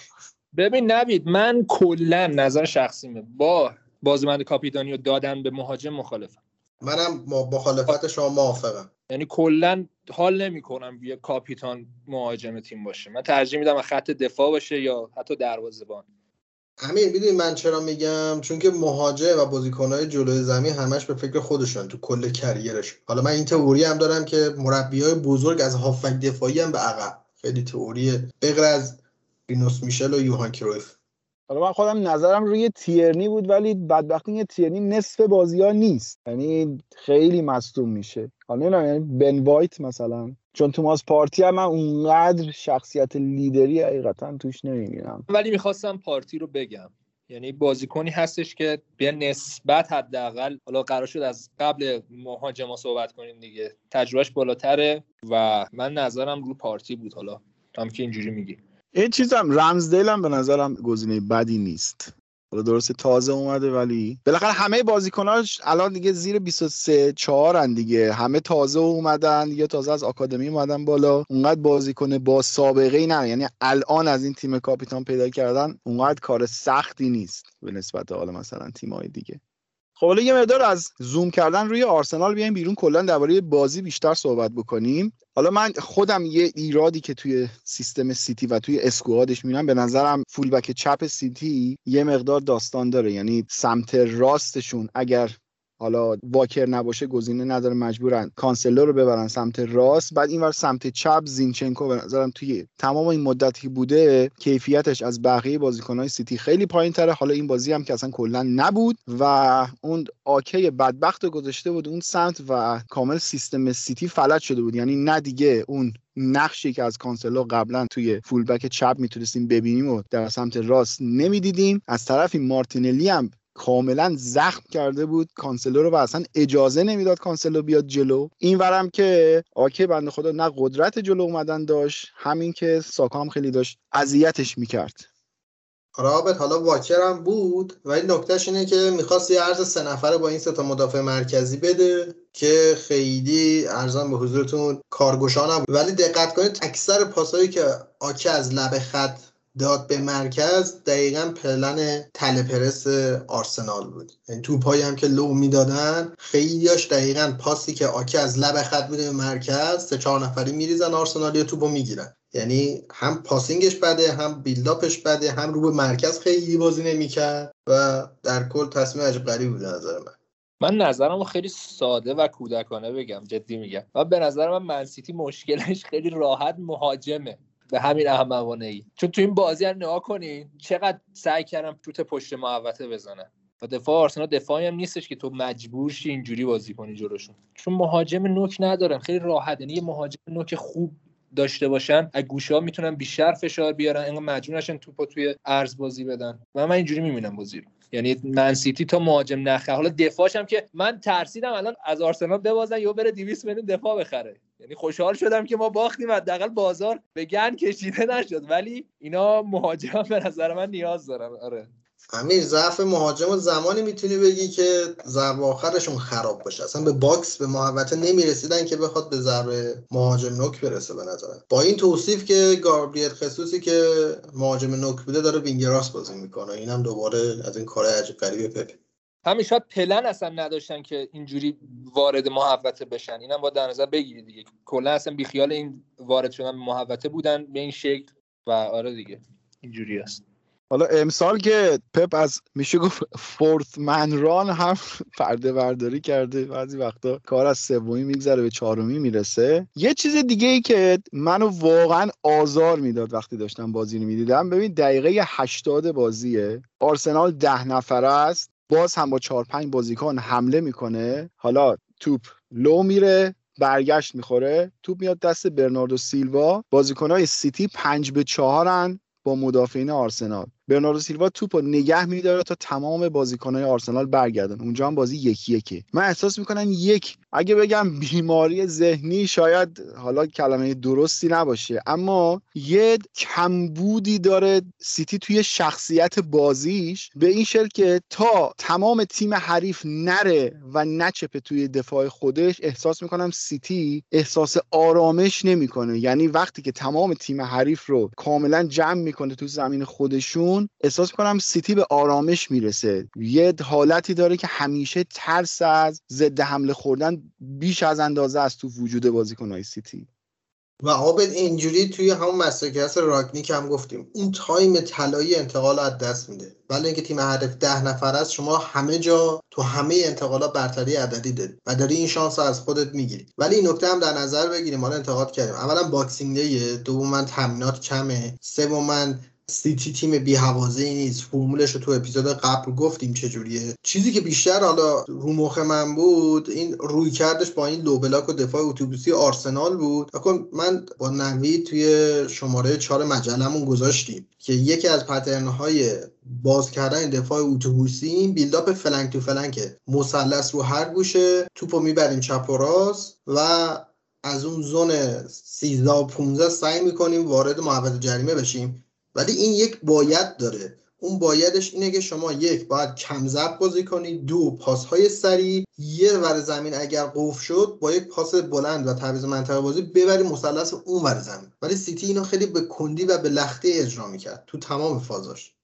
Speaker 3: ببین نوید من کلا نظر شخصیمه با بازیبند کاپیتانی رو دادن به مهاجم مخالفم.
Speaker 5: منم با مخالفت شما موافقم.
Speaker 3: یعنی کلا حال نمی‌کنم یه کاپیتان مهاجم تیم باشه. من ترجیح میدم خط دفاع باشه یا حتی دروازه‌بان.
Speaker 5: امیر می‌دونی من چرا میگم؟ چون که مهاجم و بازیکنهای جلوی زمین همش به فکر خودشون تو کل کریرش. حالا من این تئوری هم دارم که مربی های بزرگ از هافک دفاعی هم به عقب. خیلی تئوریه. بغیر از رینوس میشل و یوهان کرویف.
Speaker 2: حالا من خودم نظرم روی تیرنی بود ولی بدبختی تیرنی نصف بازی ها نیست. یعنی خیلی مصدوم میشه. حالا یعنی بن وایت مثلا. چون توماس پارتی هم من اونقدر شخصیت لیدری حقیقتا توش نمی‌بینم.
Speaker 3: ولی می‌خواستم پارتی رو بگم. یعنی بازیکنی هستش که به نسبت حداقل حالا قرار شد از قبل مهاجما صحبت کنیم دیگه تجربهش بالاتره و من نظرم رو پارتی بود حالا. هم که اینجوری میگی.
Speaker 2: این چیزم رمزدیل هم به نظرم گزینه بدی نیست. حالا درسته تازه اومده ولی بالاخره همه بازیکناش الان دیگه زیر 23 4 ان دیگه. همه تازه اومدن یا تازه از آکادمی اومدن بالا. اونقدر بازیکن با سابقه ای نه. یعنی الان از این تیم کاپیتان پیدا کردن اونقدر کار سختی نیست به نسبت حالا مثلا تیم‌های دیگه. خب حالا یه مقدار از زوم کردن روی آرسنال بیایم بیرون کلا درباره بازی بیشتر صحبت بکنیم. حالا من خودم یه ایرادی که توی سیستم سیتی و توی squad ش می‌بینم به نظرم fullback چپ سیتی یه مقدار داستان داره. یعنی سمت راستشون اگر حالا واکر نباشه گزینه نداره مجبورن کانسلو رو ببرن سمت راست. بعد اینور سمت چپ زینچنکو به نظرم توی تمام این مدتی بوده کیفیتش از بقیه بازیکنهای سیتی خیلی پایین تره حالا این بازی هم که اصلا کلا نبود و اون آکه بدبخت رو گذاشته بود اون سمت و کامل سیستم سیتی فلج شده بود. یعنی نه دیگه اون نقشی که از کانسلو قبلا توی fullback چپ می‌تونستیم ببینیم و در سمت راست نمی‌دیدیم. از طرفی مارتینلی هم کاملا زخم کرده بود. کانسلو رو و اصلا اجازه نمی‌داد کانسلو بیاد جلو. این ورم که آکه بنده خدا نه قدرت جلو اومدن داشت همین که ساکا هم خیلی داشت اذیتش می‌کرد.
Speaker 5: رابط حالا واکر هم بود ولی نکتهش اینه که می‌خواست یه عرض سه نفره با این سه تا مدافع مرکزی بده که خیلی ارزان به حضورتون کارگوشان هم ولی دقت کنید اکثر پاسایی که آکه از لب خط داد به مرکز دقیقا پلن تلپرس آرسنال بود. یعنی توپایی هم که لو می‌دادن خیلیاش دقیقا پاسی که آکه از لب خط میده به مرکز سه چهار نفری میریزن آرسنال یا توپو می‌گیرن. یعنی هم پاسینگش بده هم بیلداپش بده هم رو به مرکز خیلی بازی نمی‌کرد و در کل تصمیم عجب غریب بود نظر من.
Speaker 3: من نظرم خیلی ساده و کودکانه بگم جدی میگم. و به نظر من منسیتی مشکلش خیلی راحت مهاجمه. به همین احمقانه ای چون تو این بازی رو نگاه کنین چقدر سعی کردم توت پشت محوطه بزنن. و دفاع آرسنال دفاعی هم نیستش که تو مجبور شی اینجوری بازی کنی جلوشون. چون مهاجم نوک ندارن. خیلی راحت یعنی مهاجم نوک خوب داشته باشن از گوشه ها می‌تونن بیشتر فشار بیارن انقدر مجبور نشن توپو توی ارز بازی بدن. و من اینجوری می‌بینم بازی رو. یعنی من سیتی تا مهاجم نخره. حالا دفاعش هم که من ترسیدم الان از آرسنال ببازن یا بره 200 میلیون دفاع بخره. یعنی خوشحال شدم که ما باختیم حداقل بازار به گند کشیده نشد. ولی اینا مهاجم به نظر من نیاز دارن. آره.
Speaker 5: امیر ضعف مهاجم و زمانی می‌تونی بگی که ضربه آخرشون خراب باشه. اصلا به box به محوطه نمی‌رسیدن که بخواد به ضربه مهاجم نوک برسه به نظرم. با این توصیف که گابریل ژسوسی که مهاجم نوک بوده داره wing راست بازی می‌کنه. اینم دوباره از این کار عجیب غریب پپ
Speaker 3: همین شاید پلن اصلا نداشتن که اینجوری وارد محوطه بشن. اینم با در نظر بگیرید دیگه. کلا اصلا بیخیال این وارد شدن محوطه بودن به این شکل و آره دیگه. اینجوری است.
Speaker 2: حالا امسال که پپ از میشه گفت fourth man run هم پرده برداری کرده. بعضی وقتا کار از سومی میگذره به چهارمی می‌رسه. یه چیز دیگه ای که منو واقعا آزار می‌داد وقتی داشتم بازی رو می‌دیدم. ببین دقیقه 80 بازیه. آرسنال ده نفره است. باز هم با چهار پنج بازیکن حمله می‌کنه. حالا توپ لو میره برگشت می‌خوره. توپ میاد دست برناردو سیلوا. بازیکنهای سیتی پنج به چهارن با مدافعین آرسنال. برناردو سیلوا توپ نگه میداره تا تمام بازیکنهای آرسنال برگردن. اونجا هم بازی یکی یکی من احساس می‌کنم یک اگه بگم بیماری ذهنی شاید حالا کلمه درستی نباشه اما یه کمبودی داره سیتی توی شخصیت بازیش به این شکل که تا تمام تیم حریف نره و نچپه توی دفاع خودش احساس می‌کنم سیتی احساس آرامش نمی‌کنه. یعنی وقتی که تمام تیم حریف رو کاملا جمع می‌کنه تو زمین خودشون احساس می‌کنم سیتی به آرامش می‌رسه. یه حالتی داره که همیشه ترس از ضد حمله خوردن بیش از اندازه است تو وجود بازیکنهای سیتی.
Speaker 5: و عابد اینجوری توی همون مسئولیت رانگنیک هم گفتیم اون time طلایی انتقال از دست میده. ولی اینکه تیم حریف ده نفر است شما همه جا تو همه انتقالات برتری عددی داری و داری این شانس از خودت می‌گیری. ولی این نکته هم در نظر بگیریم ما انتقاد کردیم. اولا Boxing Day دوما تمرینات کمه سوما سیتی تیم بی ای نیست. فرمولش رو تو اپیزود قبل گفتیم چجوریه. چیزی که بیشتر حالا رو مخ من بود این روی کردش با این لو بلاک و دفاع اتوبوسی آرسنال بود. اکن من با نوی توی شماره چهار مجلمون گذاشتیم که یکی از پترن های باز کردن دفاع اتوبوسی این بیلداپ فلنک تو فلنکه مثلث رو هر گوشه توپو می‌بریم چپ و راست و از اون زون 13 و 15 سعی می‌کنیم وارد محوطه جریمه بشیم. ولی این یک باید داره. اون بایدش اینه که شما یک باید کم ضبط بازی کنید دو پاس های سریع. یه ور زمین اگر قفل شد با یک پاس بلند و تعویض منطقه بازی ببری مثلث اون ور زمین. ولی سیتی اینو خیلی به کندی و به لخته اجرا می‌کرد. تو تمام فازاش.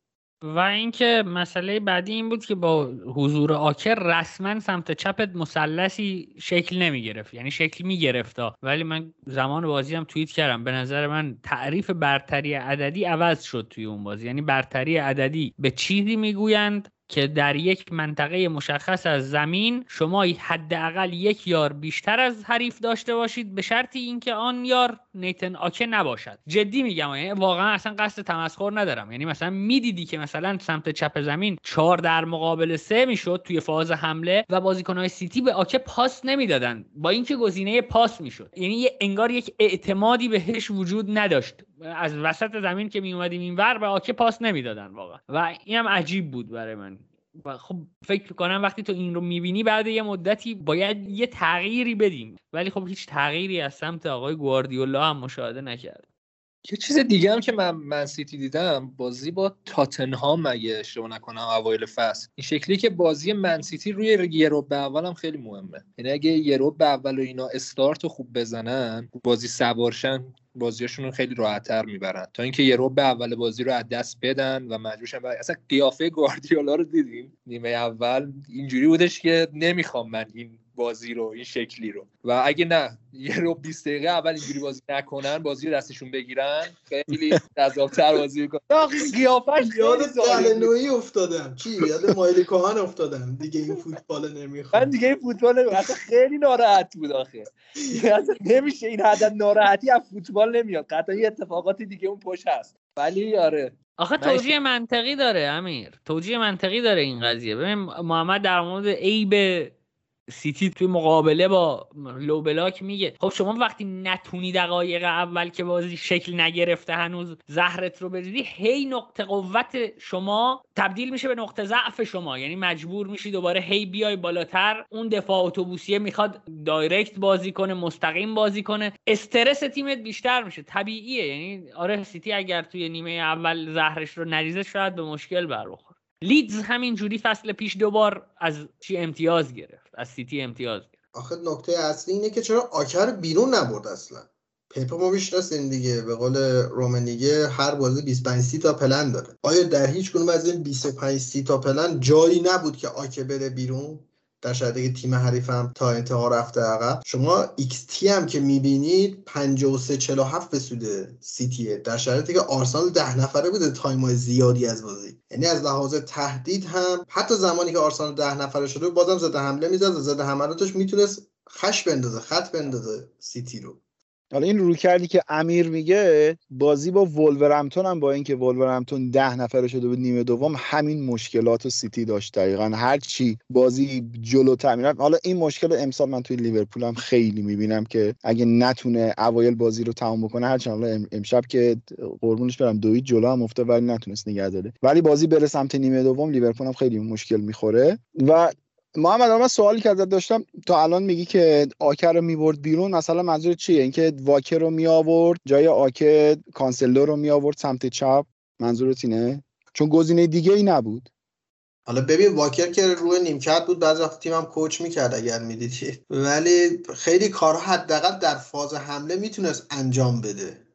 Speaker 4: و اینکه مسئله بعدی این بود که با حضور آکر رسما سمت چپت مثلثی شکل نمی گرفت یعنی شکل می گرفت ولی من زمان بازی هم توییت کردم. به نظر من تعریف برتری عددی عوض شد توی اون بازی. یعنی برتری عددی به چیزی می‌گویند که در یک منطقه مشخص از زمین شما حداقل یک یار بیشتر از حریف داشته باشید به شرطی اینکه آن یار نیتن آکه نباشد. جدی میگم یعنی واقعا اصلا قصد تمسخر ندارم. یعنی مثلا می‌دیدی که مثلا سمت چپ زمین چهار در مقابل سه می‌شد توی فاز حمله و بازیکنهای سیتی به آکه پاس نمی‌دادن. با اینکه گزینه پاس می‌شد. یعنی انگار یک اعتمادی بهش وجود نداشت. از وسط زمین که می اومدیم این ور به آکه پاس نمی‌دادن واقعا. و اینم عجیب بود برای من. و خب فکر کنم وقتی تو این رو می‌بینی بعد یه مدتی باید یه تغییری بدیم. ولی خب هیچ تغییری از سمت آقای گواردیولا هم مشاهده نکرد.
Speaker 3: یه چیز دیگه هم که من من سیتی دیدم بازی با تاتنهام مگه اشتباه نکنم اوایل فصل. این شکلی که بازی من سیتی روی یه رو به اول هم خیلی مهمه. یعنی اگه یه رو به اول و اینا استارت خوب بزنن بازی سوارشن بازیاشون رو خیلی راحتتر می‌برن. تا اینکه یه به اول بازی رو از دست بدن و مجبورشن و اصلا قیافه گواردیولا رو دیدیم نیمه اول اینجوری بودش که نمی‌خوام من این بازی رو این شکلی رو. و اگه نه یه رو 20 دقیقه اول اینجوری بازی نکنن بازی رو دستشون بگیرن. خیلی جذاب‌تر بازی می‌کنن. قیافش
Speaker 5: یاد قلنویی افتادم. چی؟ یاد مایلی کوهان افتادم. دیگه این فوتبال نمی‌خوام.
Speaker 3: من دیگه این فوتبال نمی‌خوام خیلی ناراحت بود آخه. نمیشه این حد ناراحتی از فوتبال نمیاد. قطعا یه اتفاقاتی دیگه اون پشت هست. ولی آره.
Speaker 4: آخه توجیه منطقی داره امیر. توجیه منطقی داره این قضیه. ببین محمد در مورد عیب سیتی توی مقابله با low block میگه. خب شما وقتی نتونی دقایق اول که بازی شکل نگرفته هنوز زهرت رو بریزی هی نقطه قوت شما تبدیل میشه به نقطه ضعف شما. یعنی مجبور میشی دوباره هی بیای بالاتر. اون دفاع اتوبوسیه می‌خواد direct بازی کنه مستقیم بازی کنه. استرس تیمت بیشتر میشه. طبیعیه. یعنی آره سیتی اگر توی نیمه اول زهرش رو نریزه شاید به مشکل برخوره لیدز همین جوری فصل پیش دوبار از چی امتیاز گرفت. از سیتی امتیاز گرفت.
Speaker 5: آخه نکته اصلی اینه که چرا آکه رو بیرون نبرد اصلا؟ پپ و ما می‌شناسیم دیگه به قول رومنیگه هر بازی 25 سی تا پلن داره. آیا در هیچ کدوم از این 25 سی تا پلن جایی نبود که آکه بره بیرون؟ در شرایطی که تیم حریفم تا انتها رفته عقب. شما xT هم که می‌بینید 53 47 به سود سیتیه. در شرایطی که آرسنال ده نفره بوده time زیادی از بازی. یعنی از لحاظ تهدید هم حتی زمانی که آرسنال ده نفره شده بازم ضد حمله می‌زد ضد حملاتش می‌تونست خش بندازه خط بندازه سیتی رو.
Speaker 2: حالا این رویکردی که امیر میگه بازی با ولورهمپتون هم با اینکه ولورهمپتون ده نفره شده بود نیمه دوم همین مشکلات سیتی داشت دقیقا. هر چی بازی جلوتر می‌رفت حالا این مشکل امسال من توی لیورپول هم خیلی می‌بینم که اگه نتونه اوایل بازی رو تمام بکنه هر حالا امشب که قربونش برم دوی جلو هم افته ولی نتونست نگه داره. ولی بازی بره سمت نیمه دوم لیورپول هم خیلی مشکل می‌خوره. و محمد من سوالی که ازت داشتم تا الان میگی که آکر رو می‌برد بیرون مثلا منظور چیه؟ اینکه واکر رو می آورد جای آکر کانسلر رو می آورد سمت چپ منظورت اینه؟ چون گزینه دیگه ای نبود.
Speaker 5: حالا ببین واکر که روی نیمکت بود بعضی وقت تیمم کوچ می‌کرد اگر می‌دیدی. ولی خیلی کارها حداقل در فاز حمله می‌تونست انجام بده.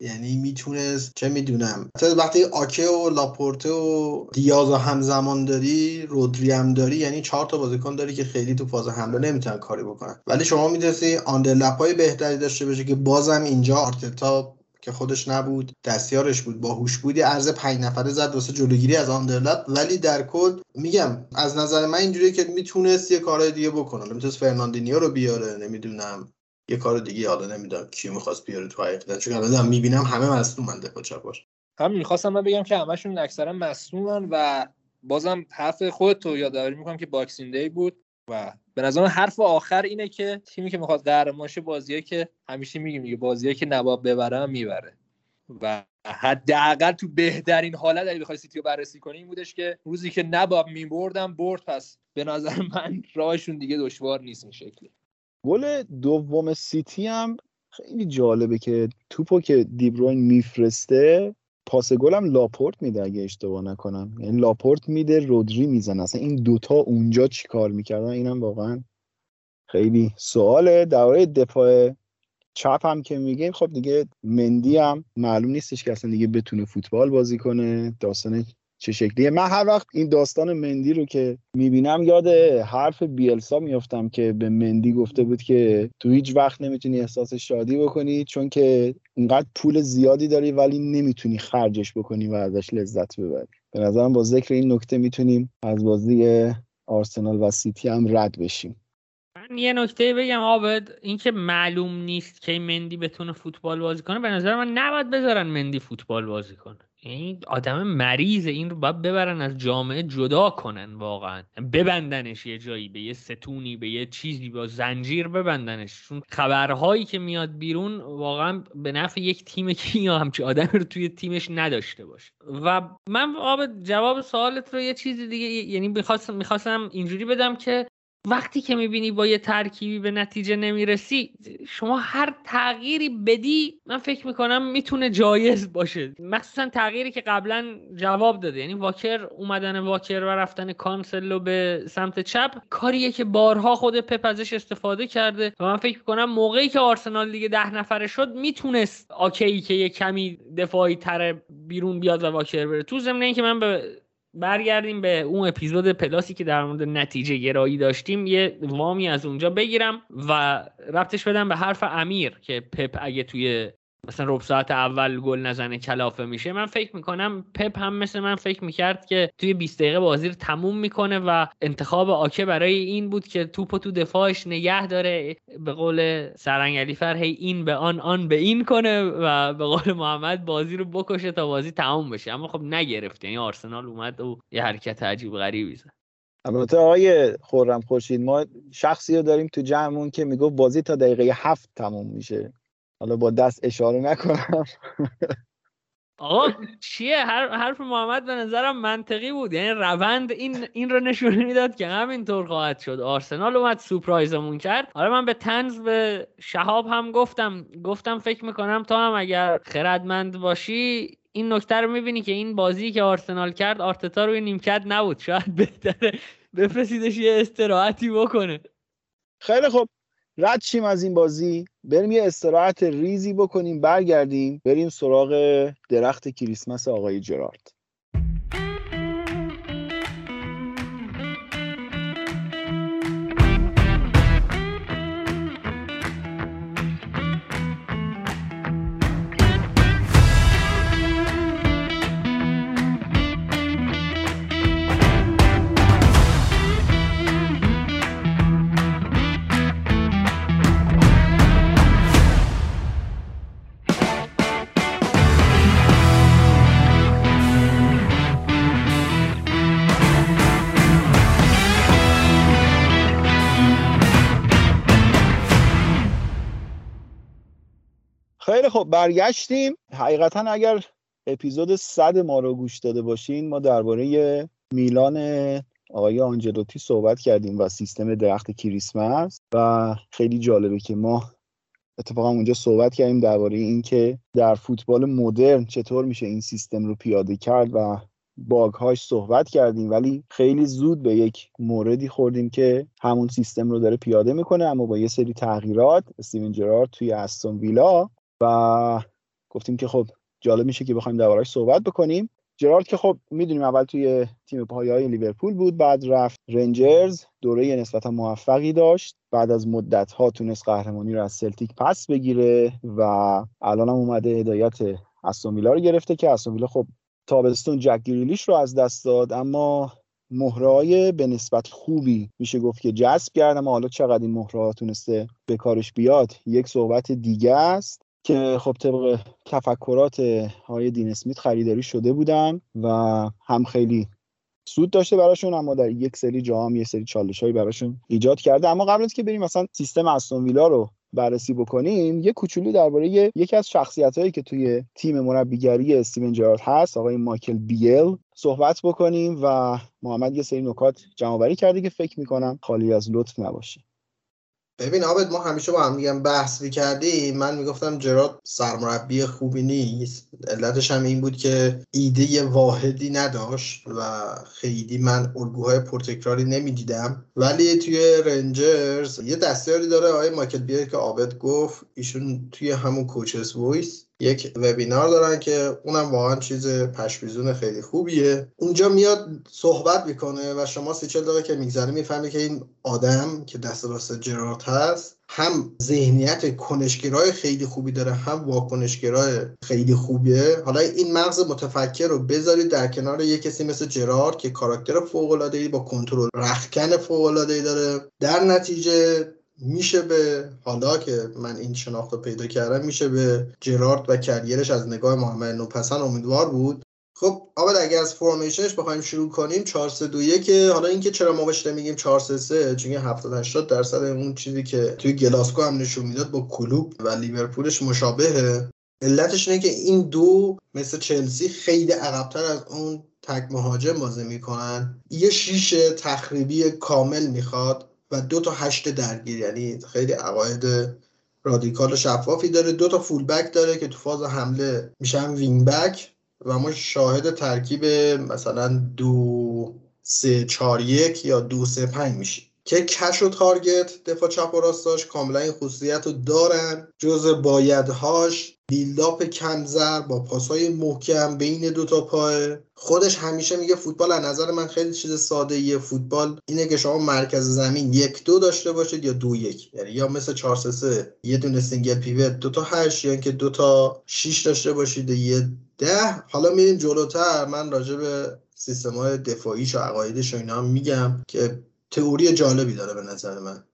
Speaker 5: یعنی می‌تونست چه می‌دونم وقتی آکه و لاپورته و دیاز و همزمان داری رودری هم داری یعنی چهار تا بازیکن داری که خیلی تو فاز حمله نمی‌تونن کاری بکنن. ولی شما می‌تونستی underlap های بهتری داشته باشه که بازم اینجا آرتتا که خودش نبود دستیارش بود باهوش بودی عرض پنج نفره زد واسه جلوگیری از underlap ولی در کل میگم از نظر من اینجوریه که می‌تونست یه کارهای دیگه بکنه. می‌تونست فرناندینیو رو بیاره نمی‌دونم. یه کار دیگه حالا نمی‌دونم کیو می‌خواست بیاره تو حقیقت چون الان می‌بینم همه مصدومن دفاع چپاش
Speaker 3: همین می‌خواستم من بگم که همشون اکثرا مصدومن و بازم حرف خودتو یادآوری می‌کنم که باکسینگ دی بود و به نظر حرف آخر اینه که تیمی که می‌خواد شه بازیه که همیشه میگیم دیگه بازیه که نباب ببره می‌بره. و حداقل تو بهترین حالت اگه بخوای سیتی رو بررسی کنی این بودش که روزی که نباب میبردم برد پس به نظر من راهشون دیگه دشوار نیست این شکلی.
Speaker 2: گل دوم سیتی هم خیلی جالبه که توپو که دیبروین میفرسته پاس گلم لاپورت میده اگه اشتباه نکنم. یعنی لاپورت میده رودری می‌زنه. اصلا این دوتا اونجا چیکار می‌کردن؟ اینم واقعا خیلی سواله. درباره دفاع چپ هم که میگیم خب دیگه مندی هم معلوم نیستش که اصلا دیگه بتونه فوتبال بازی کنه. داستان چه شکلیه. من هر وقت این داستان مندی رو که می‌بینم یاد حرف بیلسا میافتم که به مندی گفته بود که تو هیچ وقت نمی‌تونی احساس شادی بکنی چون که اینقدر پول زیادی داری ولی نمی‌تونی خرجش بکنی و ازش لذت ببری. به نظرم با ذکر این نکته می‌تونیم از بازی آرسنال و سیتی هم رد بشیم.
Speaker 4: من یه نکته بگم آبد اینکه معلوم نیست که مندی بتونه فوتبال بازی کنه. به نظر من نباید بذارن مندی فوتبال بازی کنه. این آدم مریضه این رو باید ببرن از جامعه جدا کنن واقعا. ببندنش یه جایی به یه ستونی به یه چیزی با زنجیر ببندنش. چون خبرهایی که میاد بیرون واقعا به نفع یک تیم که یا همچی آدم رو توی تیمش نداشته باشه. و من آب جواب سوالت رو یه چیزی دیگه یعنی می‌خواستم می‌خواستم اینجوری بدم که وقتی که می‌بینی با یه ترکیبی به نتیجه نمی‌رسی شما هر تغییری بدی من فکر می‌کنم می‌تونه جایز باشه. مخصوصا تغییری که قبلا جواب داده. یعنی واکر اومدن واکر و رفتن کانسلو به سمت چپ کاریه که بارها خود پپ ازش استفاده کرده و من فکر می‌کنم موقعی که آرسنال دیگه ده نفره شد می‌تونست آکی که یه کمی دفاعی تر بیرون بیاد و واکر بره. تو ضمن که من به برگردیم به اون اپیزود پلاسی که در مورد نتیجه گرایی داشتیم. یه وامی از اونجا بگیرم و ربطش بدم به حرف امیر که پپ اگه توی مثلا رب ساعت اول گل نزنه کلافه میشه من فکر می‌کنم پپ هم مثل من فکر می‌کرد که توی 20 دقیقه بازی رو تموم می‌کنه و انتخاب آکه برای این بود که توپ تو دفاعش نگه داره به قول سرنگ علی هی این به آن آن به این کنه و به قول محمد بازی رو بکشه تا بازی تموم بشه. اما خب نگرفت یعنی آرسنال اومد و یه حرکت عجیب غریبی زد.
Speaker 2: البته آقای خورم خورشید ما شخصی رو داریم تو جمعمون که می‌گفت بازی تا دقیقه هفت تموم میشه. حالا با دست اشاره نکنم.
Speaker 4: آقا چیه؟ هر حرف محمد به نظرم منطقی بود. یعنی روند این این رو نشون می‌داد که همینطور خواهد شد. آرسنال اومد سورپرایزمون کرد. حالا من به تنز به شهاب هم گفتم. گفتم فکر می‌کنم تو هم اگر خردمند باشی این نکته رو می‌بینی که این بازی که آرسنال کرد آرتتا روی نیمکت نبود. شاید بهتره بفرستیدش یه استراحتی بکنه.
Speaker 2: خیلی خوب. رد شیم از این بازی. بریم یه استراحت ریزی بکنیم برگردیم بریم سراغ درخت کریسمس آقای جرارد. خب برگشتیم. حقیقتا اگر اپیزود صد ما رو گوش داده باشین ما درباره میلان آقای آنجلوتی صحبت کردیم و سیستم درخت کریسمس و خیلی جالبه که ما اتفاقا اونجا صحبت کردیم درباره اینکه در فوتبال مدرن چطور میشه این سیستم رو پیاده کرد و باگهاش صحبت کردیم. ولی خیلی زود به یک موردی خوردیم که همون سیستم رو داره پیاده می‌کنه اما با یه سری تغییرات استیون جرارد توی استون ویلا و گفتیم که خب جالب میشه که بخوایم دربارهش صحبت بکنیم. جرارد که خب می‌دونیم اول توی تیم پایه لیورپول بود بعد رفت رنجرز دوره نسبتا موفقی داشت. بعد از مدت ها تونست قهرمانی رو از سلتیک پس بگیره و الان هم اومده هدایت استون رو گرفته که استون خب تابستون جک گریلیش رو از دست داد اما مهرهای به نسبت خوبی میشه گفت که جذب کرد اما حالا چقدر این مهرها تونسته به کارش بیاد یک صحبت دیگه است. که خب طبق تفکرات های دین اسمیت خریداری شده بودن و هم خیلی سود داشته براشون اما در یک سری جا هم یه سری چالش هایی براشون ایجاد کرده. اما قبل از که بریم مثلا سیستم استون ویلا رو بررسی بکنیم یه کوچولو درباره یکی از شخصیت هایی که توی تیم مربیگری استیون جرارد هست آقای مایکل بیل صحبت بکنیم و محمد یه سری نکات جمع کرده که فکر می‌کنم خالی از لطف نباشه.
Speaker 5: ببین آبد ما همیشه با هم میگم بحث می‌کردیم. من می‌گفتم جراد سرمربی خوبی نیست. علتش هم این بود که ایده واحدی نداشت و خیلی من الگوهای پرتکراری نمی‌دیدم. ولی توی رنجرز یه دستیاری داره آقای مایکل بیر که آبد گفت. ایشون توی همون Coaches' Voice. یک وبینار دارن که اونم واقعا چیز پشپیزون خیلی خوبیه. اونجا میاد صحبت می‌کنه و شما سی چل دقیقه که میگذره می‌فهمی که این آدم که دست راست جرارد هست هم ذهنیت کنشگرای خیلی خوبی داره هم واکنشگرای خیلی خوبیه. حالا این مغز متفکر رو بذارید در کنار یه کسی مثل جرارد که کاراکتر فوق با کنترل رخکن فوق داره. در نتیجه میشه به حالا که من این شناخت رو پیدا کردم میشه به جرارد و کریرش از نگاه محمد نوپسن امیدوار بود. خب آبد اگه از فرمیشنش بخوایم شروع کنیم 4 3 2 1 حالا اینکه چرا ما بهش نمیگیم 4 3 3 چون 70 80 درصد اون چیزی که توی گلاسکو هم نشون می‌داد با کلوب و لیورپولش مشابهه. علتش اینه که این دو مثل چلسی خیلی عقبتر از اون تک مهاجم بازی می‌کنن. یه شیش تخریبی کامل می‌خواد. و دو تا هشت درگیر یعنی خیلی عقاید رادیکال و شفافی داره. دو تا full back داره که تو فاز حمله میشن wing back و ما شاهد ترکیب مثلا دو سه چار یک یا دو سه پنج میشیم. که کش و تارگت دفاع چپ و راستاش کاملا این خصوصیت رو دارن. جز بایدهاش build up کمزر با پاسهای محکم بین دوتا پای. خودش همیشه میگه فوتبال از نظر من خیلی چیز ساده ایه فوتبال اینه که شما مرکز زمین یک دو داشته باشید یا دو یک. یعنی یا مثل 4 3 یه دونه single pivot دو تا 8 یا اینکه دو تا 6 داشته باشید یه ده. حالا میریم جلوتر. من راجع به سیستم های دفاعیش و عقایدش و اینا هم میگم که تئوری جالبی داره به نظر من.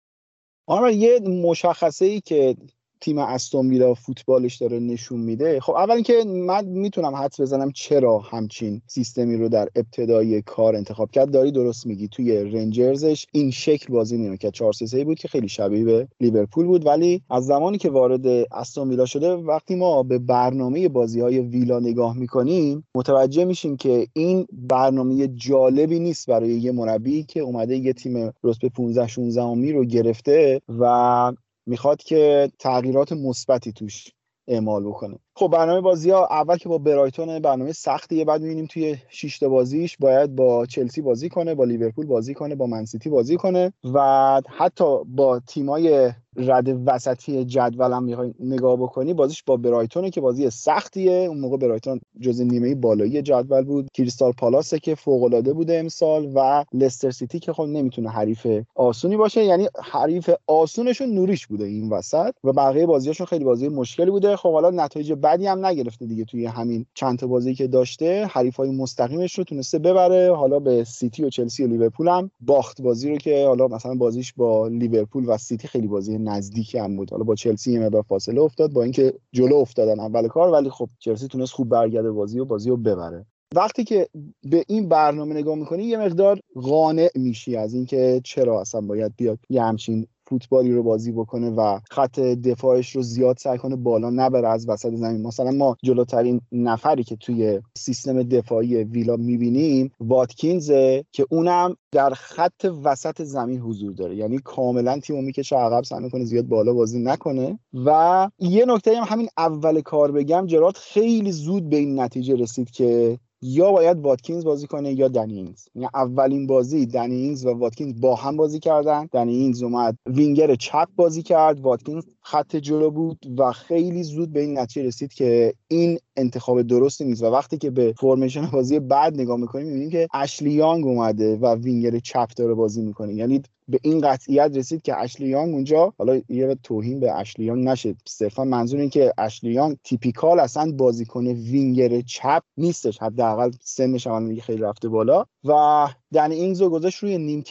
Speaker 2: آره یه مشخصه ای که تیم استون ویلا فوتبالش داره نشون میده. خب اول اینکه من می‌تونم حدس بزنم چرا همچین سیستمی رو در ابتدای کار انتخاب کرد. داری درست میگی توی رنجرزش این شکل بازی نمی‌کرد 4 3 بود که خیلی شبیه به لیورپول بود. ولی از زمانی که وارد استون ویلا شده وقتی ما به برنامه بازی های ویلا نگاه می‌کنیم متوجه میشیم که این برنامه جالبی نیست برای یه مربی که اومده یه تیم رتبه 15 16 رو گرفته و می‌خواد که تغییرات مثبتی توش اعمال بکنه. خب برنامه بازی ها اول که با برایتون برنامه سختیه بعد می‌بینیم توی شیشت بازیش باید با چلسی بازی کنه با لیورپول بازی کنه با منسیتی بازی کنه و حتی با تیمای رد وسطی جدول هم می‌خوای نگاه بکنی بازیش با برایتونه که بازی سختیه. اون موقع برایتون جز نیمه بالایی جدول بود. کریستال پالاسه که فوق العاده بوده امسال و لستر سیتی که خب نمی‌تونه حریف آسونی باشه یعنی حریف آسونشون نوریش بوده این وسط و بقیه بازیاشون خیلی بازی مشکلی بوده. خب حالا نتایج بدی هم نگرفته دیگه توی همین چند تا بازی که داشته. حریفای مستقیمش رو تونسته ببره. حالا به سیتی و چلسی و لیورپول هم باخت بازی رو که حالا مثلا بازیش با لیورپول و سیتی خیلی بازی نزدیکی هم بود. حالا با چلسی یه مقدار فاصله افتاد. با اینکه جلو افتادن اول کار ولی خب چلسی تونست خوب برگرده بازی و بازی رو ببره. وقتی که به این برنامه نگاه می‌کنی یه مقدار قانع میشی از اینکه چرا اصلا باید بیاد یه همچین فوتبالی رو بازی بکنه و خط دفاعش رو زیاد سعی کنه بالا نبره از وسط زمین. مثلا ما جلوترین نفری که توی سیستم دفاعی ویلا می‌بینیم واتکینزه که اونم در خط وسط زمین حضور داره. یعنی کاملا تیمو می‌کشه عقب سعی می‌کنه زیاد بالا بازی نکنه. و یه نکته هم همین اول کار بگم جرات خیلی زود به این نتیجه رسید که یا باید واتکینز بازی کنه یا دنینز یعنی اولین بازی دنینز و واتکینز با هم بازی کردن. دنینز اومد وینگر چپ بازی کرد واتکینز خط جلو بود و خیلی زود به این نتیجه رسید که این انتخاب درستی نیست. و وقتی که به formation بازی بعد نگاه می‌کنیم می‌بینیم که اشلی یانگ اومده و وینگر چپ داره بازی می‌کنه. یعنی به این قطعیت رسید که اشلی اونجا حالا یه توهین به اشلی یانگ نشه. صرفا منظور این که اشلی typical اصلا بازیکن وینگر چپ نیستش. حداقل سنش هم خیلی رفته بالا. و دنی اینگز رو گذاشت روی نیمکت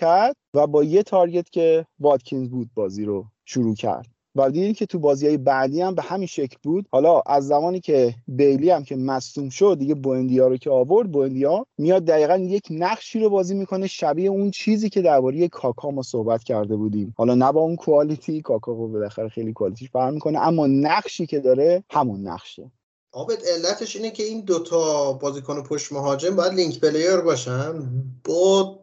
Speaker 2: و با یه target که واتکینز بود بازی رو شروع کرد. و دیدید که تو بازی های بعدی هم به همین شکل بود. حالا از زمانی که بیلی هم که مصدوم شد دیگه بوندیا رو که آورد بوندیا میاد دقیقا یک نقشی رو بازی می‌کنه شبیه اون چیزی که درباره کاکا ما صحبت کرده بودیم. حالا نه با اون quality کاکا رو بالاخره خیلی quality ش فرق می‌کنه اما نقشی که داره همون نقشه.
Speaker 5: آبت علتش اینه که این دوتا بازیکن پشت مهاجم باید link player باشن. با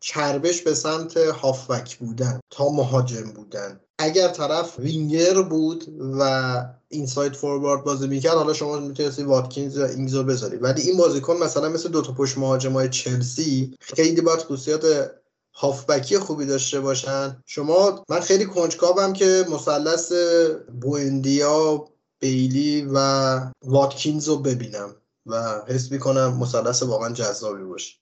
Speaker 5: چربش به سمت هافبک بودن تا مهاجم بودن. اگر طرف وینگر بود و inside forward بازی می‌کرد حالا شما می‌تونستی واتکینز و اینگزو بذاری. ولی این بازیکن مثلا مثل دوتا پشت مهاجم های چلسی خیلی باید خصوصیات هافبکی خوبی داشته باشن. شما من خیلی کنجکاوم که مثلث بوندیا بیلی و واتکینز رو ببینم و حس می‌کنم مثلث واقعا جذابی باشه.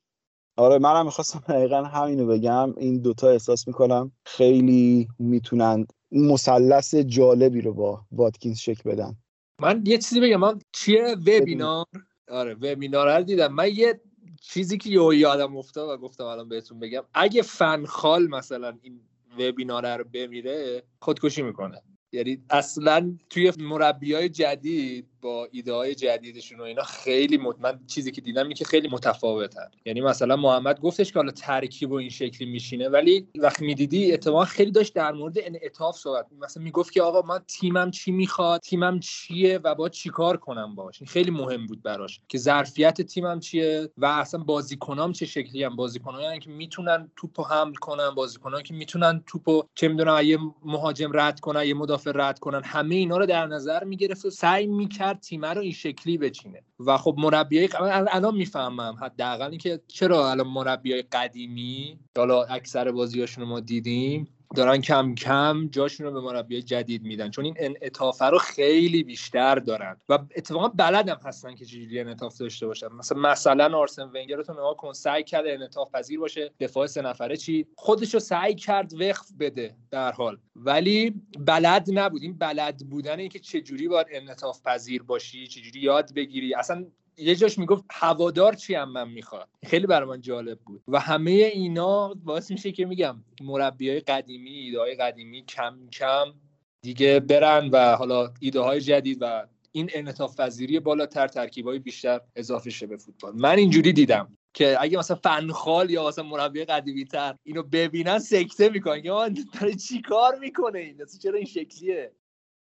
Speaker 2: آره منم می‌خواستم دقیقا همینو بگم. این دوتا احساس می‌کنم خیلی می‌تونن مثلث جالبی رو با واتکینز شکل بدن.
Speaker 3: من یه چیزی بگم. من چیه وبینار آره وبینار رو دیدم. من یه چیزی که یه یادم افتاد و گفتم الان بهتون بگم. اگه فنخال مثلا این وبینار رو بمیره خودکشی می‌کنه. یعنی اصلا توی مربی های جدید با ایده های جدیدشون و اینا خیلی مت... من چیزی که دیدم اینه که خیلی متفاوتن. یعنی مثلا محمد گفتش که حالا ترکیب و این شکلی میشینه ولی وقتی می‌دیدی اتفاقا خیلی داشت در مورد انعطاف صحبت مثلا می‌گفت که آقا من تیمم چی می‌خواد؟ تیمم چیه و با چیکار کنم باش این خیلی مهم بود براش. که ظرفیت تیمم چیه و اصلا بازیکنام چه شکلی هم؟ بازیکنایی که می‌تونن توپو حمل کنن بازیکنایی که می‌تونن توپو چه می‌دونم یه مهاجم رد کنن یه مدافع رد کنن. همه اینا رو در نظر می‌گرفت و سعی می‌کرد تیم رو این شکلی بچینه. و خب مربیای الان می‌فهمم. حداقل اینکه چرا الان مربیای قدیمی حالا اکثر بازیاشون رو ما دیدیم دارن کم کم جاشون رو به مربی جدید میدن. چون این انعطاف رو خیلی بیشتر دارن. و اتفاقا بلدم هستن که چجوری انعطاف داشته باشن. مثلا مثلا آرسن ونگر رو تو نگاه کن سعی کرد انعطاف پذیر باشه. دفاع سه نفره چی؟ خودش رو سعی کرد وقف بده در حال. ولی بلد نبود. این بلد بودن اینکه چجوری باید انعطاف پذیر باشی چجوری یاد بگیری. اصلا یه جاش می‌گفت هوادار چی هم من می‌خواد خیلی برای من جالب بود. و همه اینا باعث میشه که میگم مربی های قدیمی ایده های قدیمی کم کم دیگه برن و حالا ایده های جدید و این انعطاف پذیری بالاتر ترکیب های بیشتر اضافه شه به فوتبال. من اینجوری دیدم که اگه مثلا فنخال یا مثلا مربی قدیمی تر اینو ببینن سکته می‌کنن. که داره چی کار می‌کنه این؟ چرا این شکلیه؟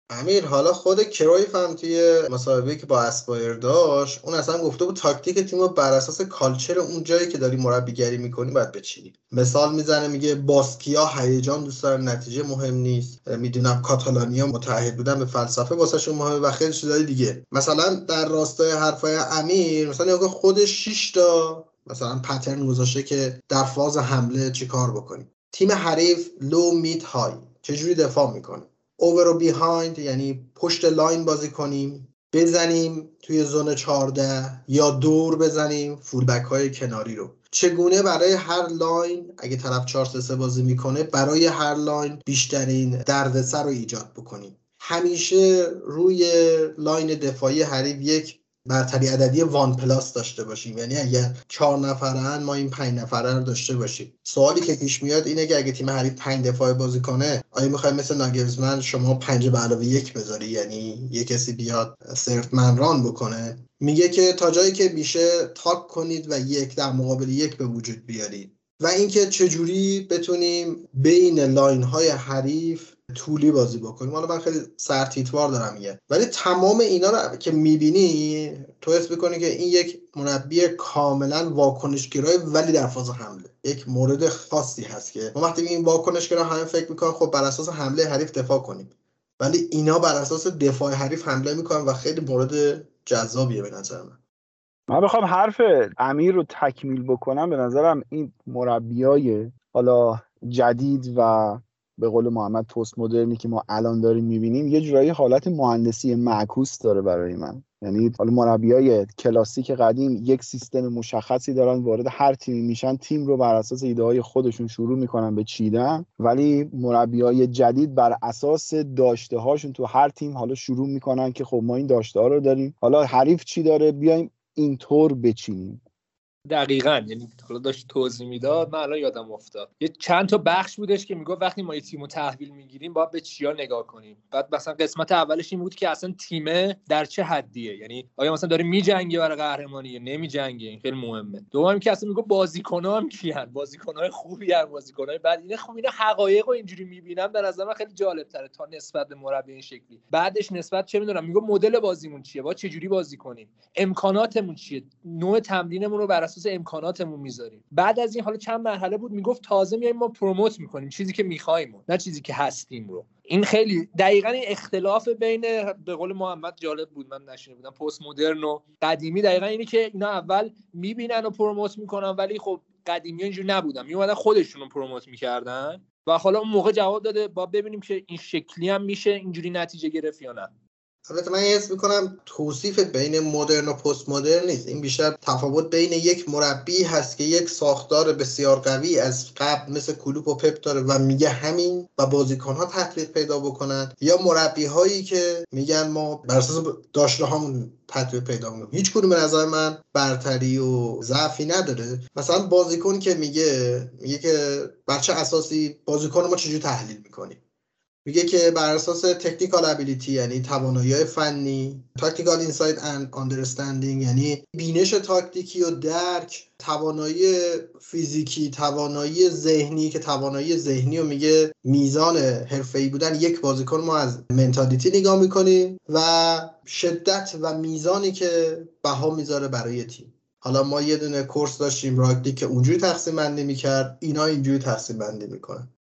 Speaker 5: امیر حالا خود کرویف هم توی مصاحبه که با اسپایر داشت اون اصلا گفته بود تاکتیک تیم رو بر اساس culture اون جایی که داری مربیگری می‌کنی باید بچینی مثال می‌زنه میگه باسکیا هیجان دوست داره نتیجه مهم نیست. می‌دونم کاتالانیا متحد بودن به فلسفه واسهشون مهمه و خیلی چیزای دیگه. مثلا در راستای حرفای امیر مثلا خود خودش 6 تا مثلا pattern گذاشته که در فاز حمله چیکار بکنیم. تیم حریف low mid high. چجوری دفاع می‌کنه؟ over و behind یعنی پشت line بازی کنیم بزنیم توی zone 14 یا دور بزنیم full back های کناری رو. چگونه برای هر line اگه طرف 4 3 بازی می‌کنه برای هر line بیشترین دردسر رو ایجاد بکنیم؟ همیشه روی line دفاعی حریف یک برتری عددی one plus داشته باشیم. یعنی اگر چهار نفرن ما این پنج نفره رو داشته باشیم. سوالی که پیش میاد اینه که اگه تیم حریف پنج دفاع بازی کنه آیا می‌خوای مثل ناگلزمن شما پنج به علاوه یک بذاری؟ یعنی یه کسی بیاد third man run بکنه؟ میگه که تا جایی که میشه attack کنید و یک در مقابل یک به وجود بیارید. و اینکه چجوری بتونیم بین لاین های حریف طولی بازی بکنیم. حالا من خیلی سرتیتوار دارم میگه ولی تمام اینا رو که می‌بینی تو حس می‌کنی که این یک مربی کاملا واکنشگرای ولی در فاز حمله. یک مورد خاصی هست که ما وقتی این واکنشگرا همه فکر می‌کنن خب بر اساس حمله حریف دفاع کنیم. ولی اینا بر اساس دفاع حریف حمله می‌کنن و خیلی مورد جذابیه به نظر من.
Speaker 2: من بخوام حرف امیر رو تکمیل بکنم. به نظرم این مربیای حالا جدید و به قول محمد پست مدرنی که ما الان داریم می‌بینیم یه جورایی حالت مهندسی معکوس داره برای من. یعنی حالا مربیای کلاسیک قدیم یک سیستم مشخصی دارن وارد هر تیمی میشن تیم رو بر اساس ایده های خودشون شروع می‌کنن به چیدن. ولی مربیای جدید بر اساس داشته هاشون تو هر تیم حالا شروع می‌کنن که خب ما این داشته ها رو داریم. حالا حریف چی داره؟ بیایم اینطور بچینیم.
Speaker 3: دقیقا یعنی حالا داشت توضیح می‌داد من الان یادم افتاد. یه چند تا بخش بودش که می‌گفت وقتی ما یه تیم رو تحویل می‌گیریم باید به چیا نگاه کنیم. بعد مثلا قسمت اولش این بود که اصلا تیمه در چه حدیه؟ یعنی آیا مثلا داره میجنگه برای قهرمانی یا نمیجنگه؟ این خیلی مهمه. دوم که اصلا می‌گفت بازیکن‌ها هم کیان بازیکن‌های خوبی هستن بازیکن‌های بعد اینا خب اینا حقایق رو اینجوری می‌بینم در نظر من خیلی جالب تره تا نسبت به مربی این شکلی. بعدش نسبت چه می‌دونم؟ میگه مدل بازیمون چیه؟ با چه جوری بازی کنیم؟ امکاناتمون چیه؟ نوع تمرینمون رو بر اساس امکاناتمون می‌ذاریم. بعد از این حالا چند مرحله بود می‌گفت تازه میایم ما پروموت می‌کنیم چیزی که می‌خوایم نه چیزی که هستیم رو. این خیلی دقیقا این اختلاف بین به قول محمد جالب بود من نشینه بودم پست مدرن و قدیمی. دقیقا اینی که اینا اول می‌بینن و پروموت می‌کنن ولی خب قدیمی اینجوری نبودن. میومدن خودشون رو پروموت می‌کردن و حالا اون موقع جواب داده با ببینیم که این شکلی هم میشه اینجوری نتیجه گرفت یا نه.
Speaker 5: البته من حس می‌کنم توصیف بین مدرن و پست مدرن نیست. این بیشتر تفاوت بین یک مربی هست که یک ساختار بسیار قوی از قبل مثل کلوپ و پپ داره و میگه همین و بازیکن ها تطبیق پیدا بکنند یا مربی هایی که میگن ما بر اساس داشته همون تطبیق پیدا می‌کنیم. هیچ کدوم به نظر من برتری و ضعفی نداره. مثلا بازیکن که میگه میگه که بر چه اساسی بازیکن ما چجوری تحلیل می‌کنیم؟ میگه که بر اساس technical ability یعنی توانایی فنی tactical insight and understanding یعنی بینش تاکتیکی و درک توانایی فیزیکی توانایی ذهنی که توانایی ذهنی رو میگه میزان حرفه‌ای بودن یک بازیکن ما از mentality نگاه می‌کنیم و شدت و میزانی که بها می‌ذاره برای تیم. حالا ما یه دونه course داشتیم راگلی که اونجوری تقسیم بندی می‌کرد اینا اینجوری تقسیم بندی می‌کنن.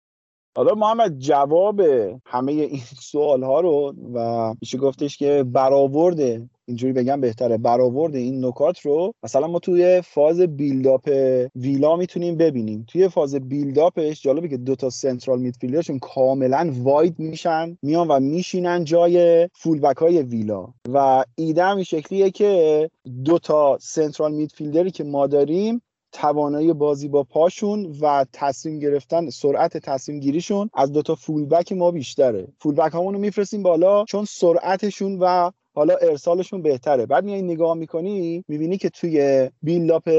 Speaker 2: حالا محمد جواب همه این سوال ها رو و میشه گفتش که برآورد اینجوری بگم بهتره برآورد این نکات رو مثلا ما توی فاز بیلداپ ویلا می‌تونیم ببینیم. توی فاز بیلداپش جالبه که دوتا سنترال میدفیلدرشون کاملا واید میشن میان و میشینن جای فولبک های ویلا. و ایده این شکلیه که دوتا سنترال میدفیلدری که ما داریم توانایی بازی با پاشون و تصمیم گرفتن سرعت تصمیم گیریشون از دوتا فولبک ما بیشتره. فولبک همونو میفرستیم بالا چون سرعتشون و حالا ارسالشون بهتره. بعد میای نگاه می‌کنی می‌بینی که توی بیلاپ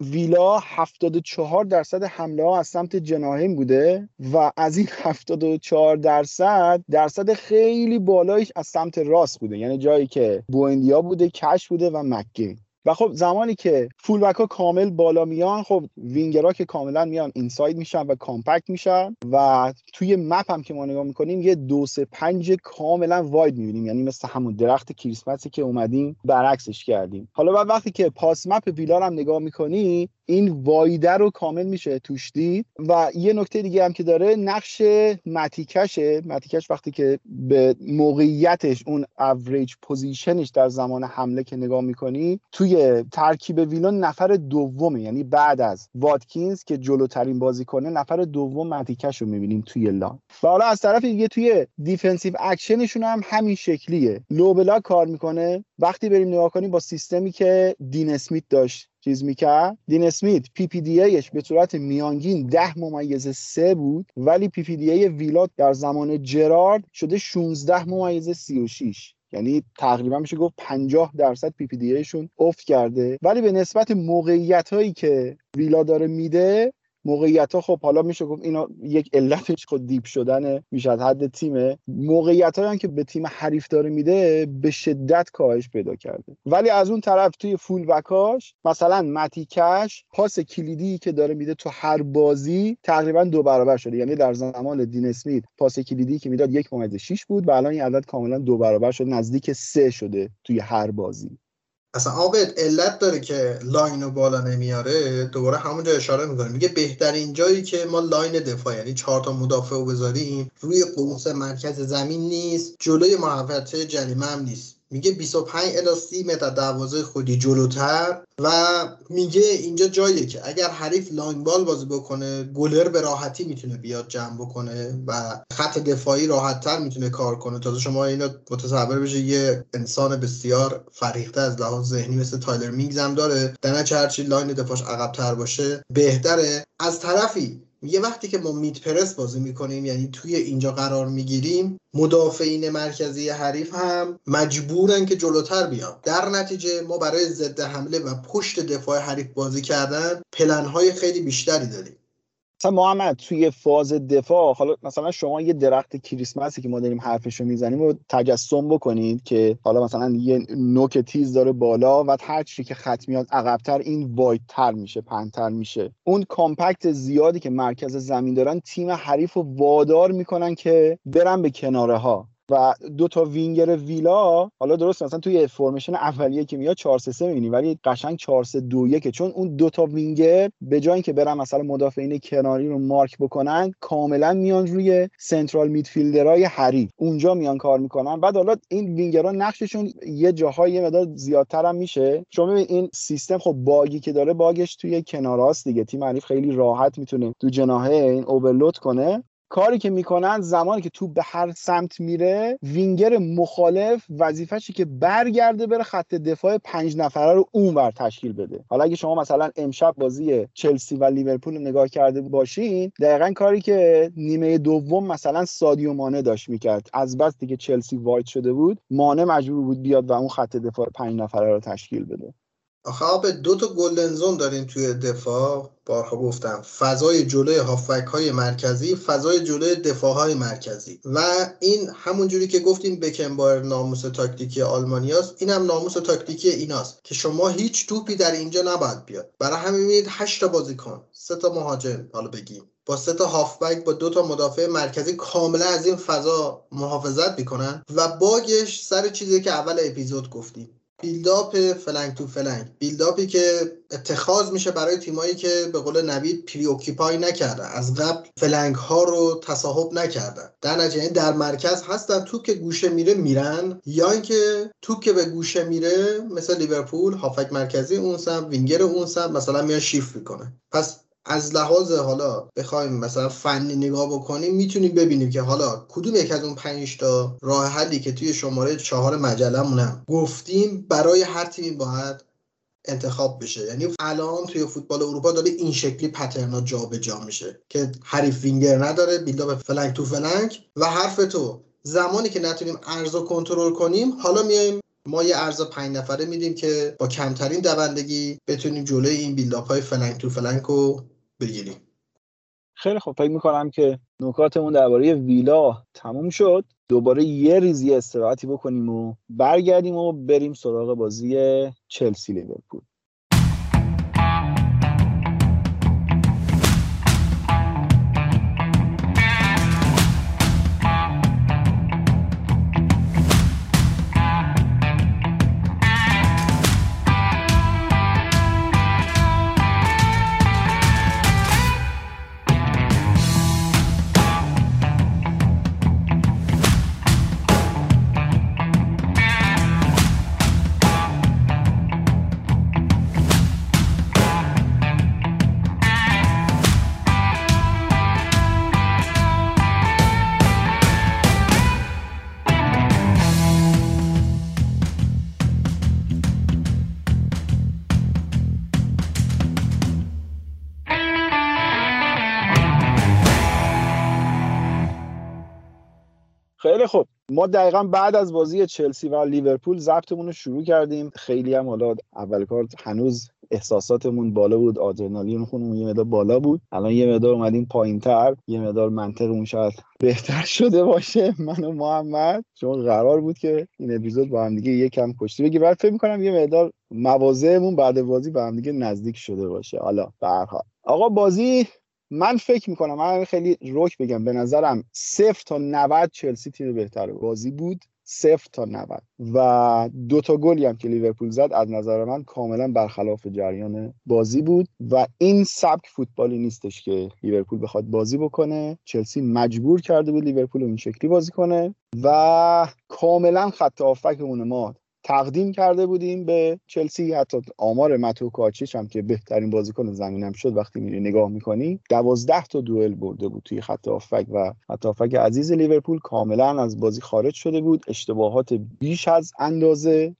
Speaker 2: ویلا 74 درصد حمله ها از سمت جناهین بوده و از این 74 درصد درصد خیلی بالایش از سمت راست بوده. یعنی جایی که بوئندیا بوده کش بوده و مکگین. و خب زمانی که full ها کامل بالا میان خب وینگرها که کاملا میان inside میشن و compact میشن و توی map هم که ما نگاه می‌کنیم یه دو سه پنج کاملا wide می‌بینیم. یعنی مثل همون درخت کریسمسی که اومدیم برعکسش کردیم. حالا بعد وقتی که pass map ویلار هم نگاه می‌کنی این wide ه رو کامل میشه توش دید. و یه نکته دیگه هم که داره نقش متی کشه متی کش وقتی که به موقعیتش اون اوریج پوزیشنش در زمان حمله که نگاه می‌کنی توی ترکیب ویلون نفر دومه. یعنی بعد از واتکینز که جلوترین بازی کنه نفر دوم متی کش رو می‌بینیم توی لان. و حالا از طرف دیگه توی defensive action شون هم همین شکلیه. low block کار می‌کنه. وقتی بریم نگاه کنیم با سیستمی که دین اسمیت داشت چیز می‌کرد؟ دین اسمیت PPDA ش به صورت میانگین ده ممیز سه بود ولی PPDA ویلات در زمان جرارد شده 16 ممیز 36 یعنی تقریبا میشه گفت 50 درصد PPD افت کرده. ولی به نسبت موقعیت هایی که ویلا داره میده موقعیت ها خب حالا میشه گفت اینا یک علتش خود دیپ شدن میشه از حد تیمه. موقعیت هم که به تیم حریف داره میده به شدت کاهش پیدا کرده. ولی از اون طرف توی فول بکاش مثلا متیکش پاس کلیدی که داره میده تو هر بازی تقریبا دو برابر شده. یعنی در زمان دین اسمیت پاس کلیدی که می‌داد یک ممیز 6 بود و الان این عدد کاملا دو برابر شده نزدیک سه شده توی هر بازی.
Speaker 5: اصلا آبد علت داره که line رو بالا نمیاره دوباره همونجا اشاره می‌کنه. میگه بهترین جایی که ما line دفاع یعنی چهار تا مدافع رو بذاریم روی قوس مرکز زمین نیست جلوی محوطه جریمه هم نیست. میگه 25 الی 30 متر دروازه خودی جلوتر و میگه اینجا جاییه که اگر حریف long ball بازی بکنه گلر به راحتی می‌تونه بیاد جمع بکنه و خط دفاعی راحتتر می‌تونه کار کنه. تازه شما اینو متصور بشه یه انسان بسیار فرهیخته از لحاظ ذهنی مثل تایرون مینگز هم داره. در هرچی line دفاعش عقبتر باشه بهتره. از طرفی میگه وقتی که ما mid press بازی می‌کنیم یعنی توی اینجا قرار می‌گیریم مدافعین مرکزی حریف هم مجبورن که جلوتر بیان. در نتیجه ما برای ضد حمله و پشت دفاع حریف بازی کردن پلنهای خیلی بیشتری داریم.
Speaker 2: مثلا محمد توی فاز دفاع حالا مثلا شما یه درخت کریسمسی که ما داریم حرفش رو می‌زنیم و تجسم بکنید که حالا مثلا یه نوک تیز داره بالا و هر چی که خط میاد عقبتر این wide تر میشه پهنتر میشه. اون compact زیادی که مرکز زمین دارن تیم حریف رو وادار می‌کنن که برن به کناره ها و دو تا وینگر ویلا حالا درست مثلا توی formation اولیه که میاد 4 3 می‌بینی ولی قشنگ 4 3 2 1 چون اون دو تا وینگر به جای اینکه برن مثلا مدافعین کناری رو مارک بکنن کاملا میان روی central midfielder ای حریف اونجا میان کار می‌کنن. بعد حالا این وینگرها نقششون یه جاهای یه مقدار زیادتر هم میشه شما این سیستم خب باگی که داره باگش توی کناراست دیگه. تیم حریف خیلی راحت می‌تونه تو جناحه این overload کنه. کاری که می‌کنن زمانی که توپ به هر سمت میره وینگر مخالف وظیفه‌شه که برگرده بره خط دفاع پنج نفره رو اونور تشکیل بده. حالا اگه شما مثلا امشب بازی چلسی و لیورپول نگاه کرده باشین دقیقا کاری که نیمه دوم مثلا سادیو مانه داشت می‌کرد. از بس دیگه چلسی wide شده بود مانه مجبور بود بیاد و اون خط دفاع پنج نفره رو تشکیل بده.
Speaker 5: آخه به دو تا golden zone داریم توی دفاع. بارها گفتم فضای جلوی هافبک های مرکزی فضای جلوی دفاع های مرکزی. و این همون جوری که گفتیم بکنبایر ناموس تاکتیکی آلمانیاست این هم ناموس تاکتیکی ایناست که شما هیچ توپی در اینجا نباید بیاد. برای همین می‌بینید 8 تا بازیکن سه تا مهاجم حالا بگیم. با سه تا هافبک با دو تا مدافع مرکزی کاملا از این فضا محافظت می‌کنن. و باگش سر چیزی که اول اپیزود گفتیم. build-up flank to flank. build-up ی که اتخاذ میشه برای تیمایی که به قول نوید pre-occupy نکردن. از قبل flank ها رو تصاحب نکردن. در نتیجه یعنی در مرکز هستن توپ که گوشه میره میرن. یا اینکه توپ که به گوشه میره مثل لیورپول هافبک مرکزی اون سمت وینگر اون سمت مثلا میاد شیفت می‌کنه. پس از لحاظ حالا بخوایم مثلا فنی نگاه بکنیم می‌تونیم ببینیم که حالا کدوم یک از اون پنج تا راه حلی که توی شماره چهار مجلمونم گفتیم برای هر تیمی باید انتخاب بشه. یعنی الان توی فوتبال اروپا داره این شکلی pattern ا جابجا میشه که حریف وینگر نداره build-up flank to flank و حرف تو. زمانی که نتونیم عرض کنترل کنیم حالا میایم ما یه ارز پنج نفره میدیم که با کمترین دوندگی بتونیم جلوی این بیلداپ های فلنگ تو فلنگ رو بگیریم.
Speaker 2: خیلی خوب. فکر می‌کنم که نکاتمون درباره ویلا تموم شد. دوباره یه ریزی استراحتی بکنیم و برگردیم و بریم سراغ بازی چلسی لیورپول. ما دقیقا بعد از بازی چلسی و لیورپول ضبطمون رو شروع کردیم. خیلی هم حالا اول کار هنوز احساساتمون بالا بود آدرنالین خونمون یه مدار بالا بود. الان یه مدار اومدیم پایین تر یه مدار منطقمون شاید بهتر شده باشه. من و محمد. چون قرار بود که این اپیزود با هم دیگه یکم کشتی بگیر بعد فکر می‌کنم یه مدار مواضعمون بعد بازی با هم دیگه نزدیک شده باشه. حالا به آقا بازی من فکر می‌کنم من خیلی روک بگم به نظرم صفر تا 90 چلسی تیم بهتر بازی بود صفر تا 90 و دو تا گلی هم که لیورپول زد از نظر من کاملا برخلاف جریان بازی بود. و این سبک فوتبالی نیستش که لیورپول بخواد بازی بکنه. چلسی مجبور کرده بود لیورپول این شکلی بازی کنه. و کاملا خط آفکمون ما تقدیم کرده بودیم به چلسی. حتی آمار متو کاچیش هم که بهترین بازیکن زمینم شد وقتی میری نگاه می‌کنی دوازده تا دوئل برده بود توی خط آفک و خط آفک عزیز لیورپول کاملا از بازی خارج شده بود. اشتباهات بیش از اندازه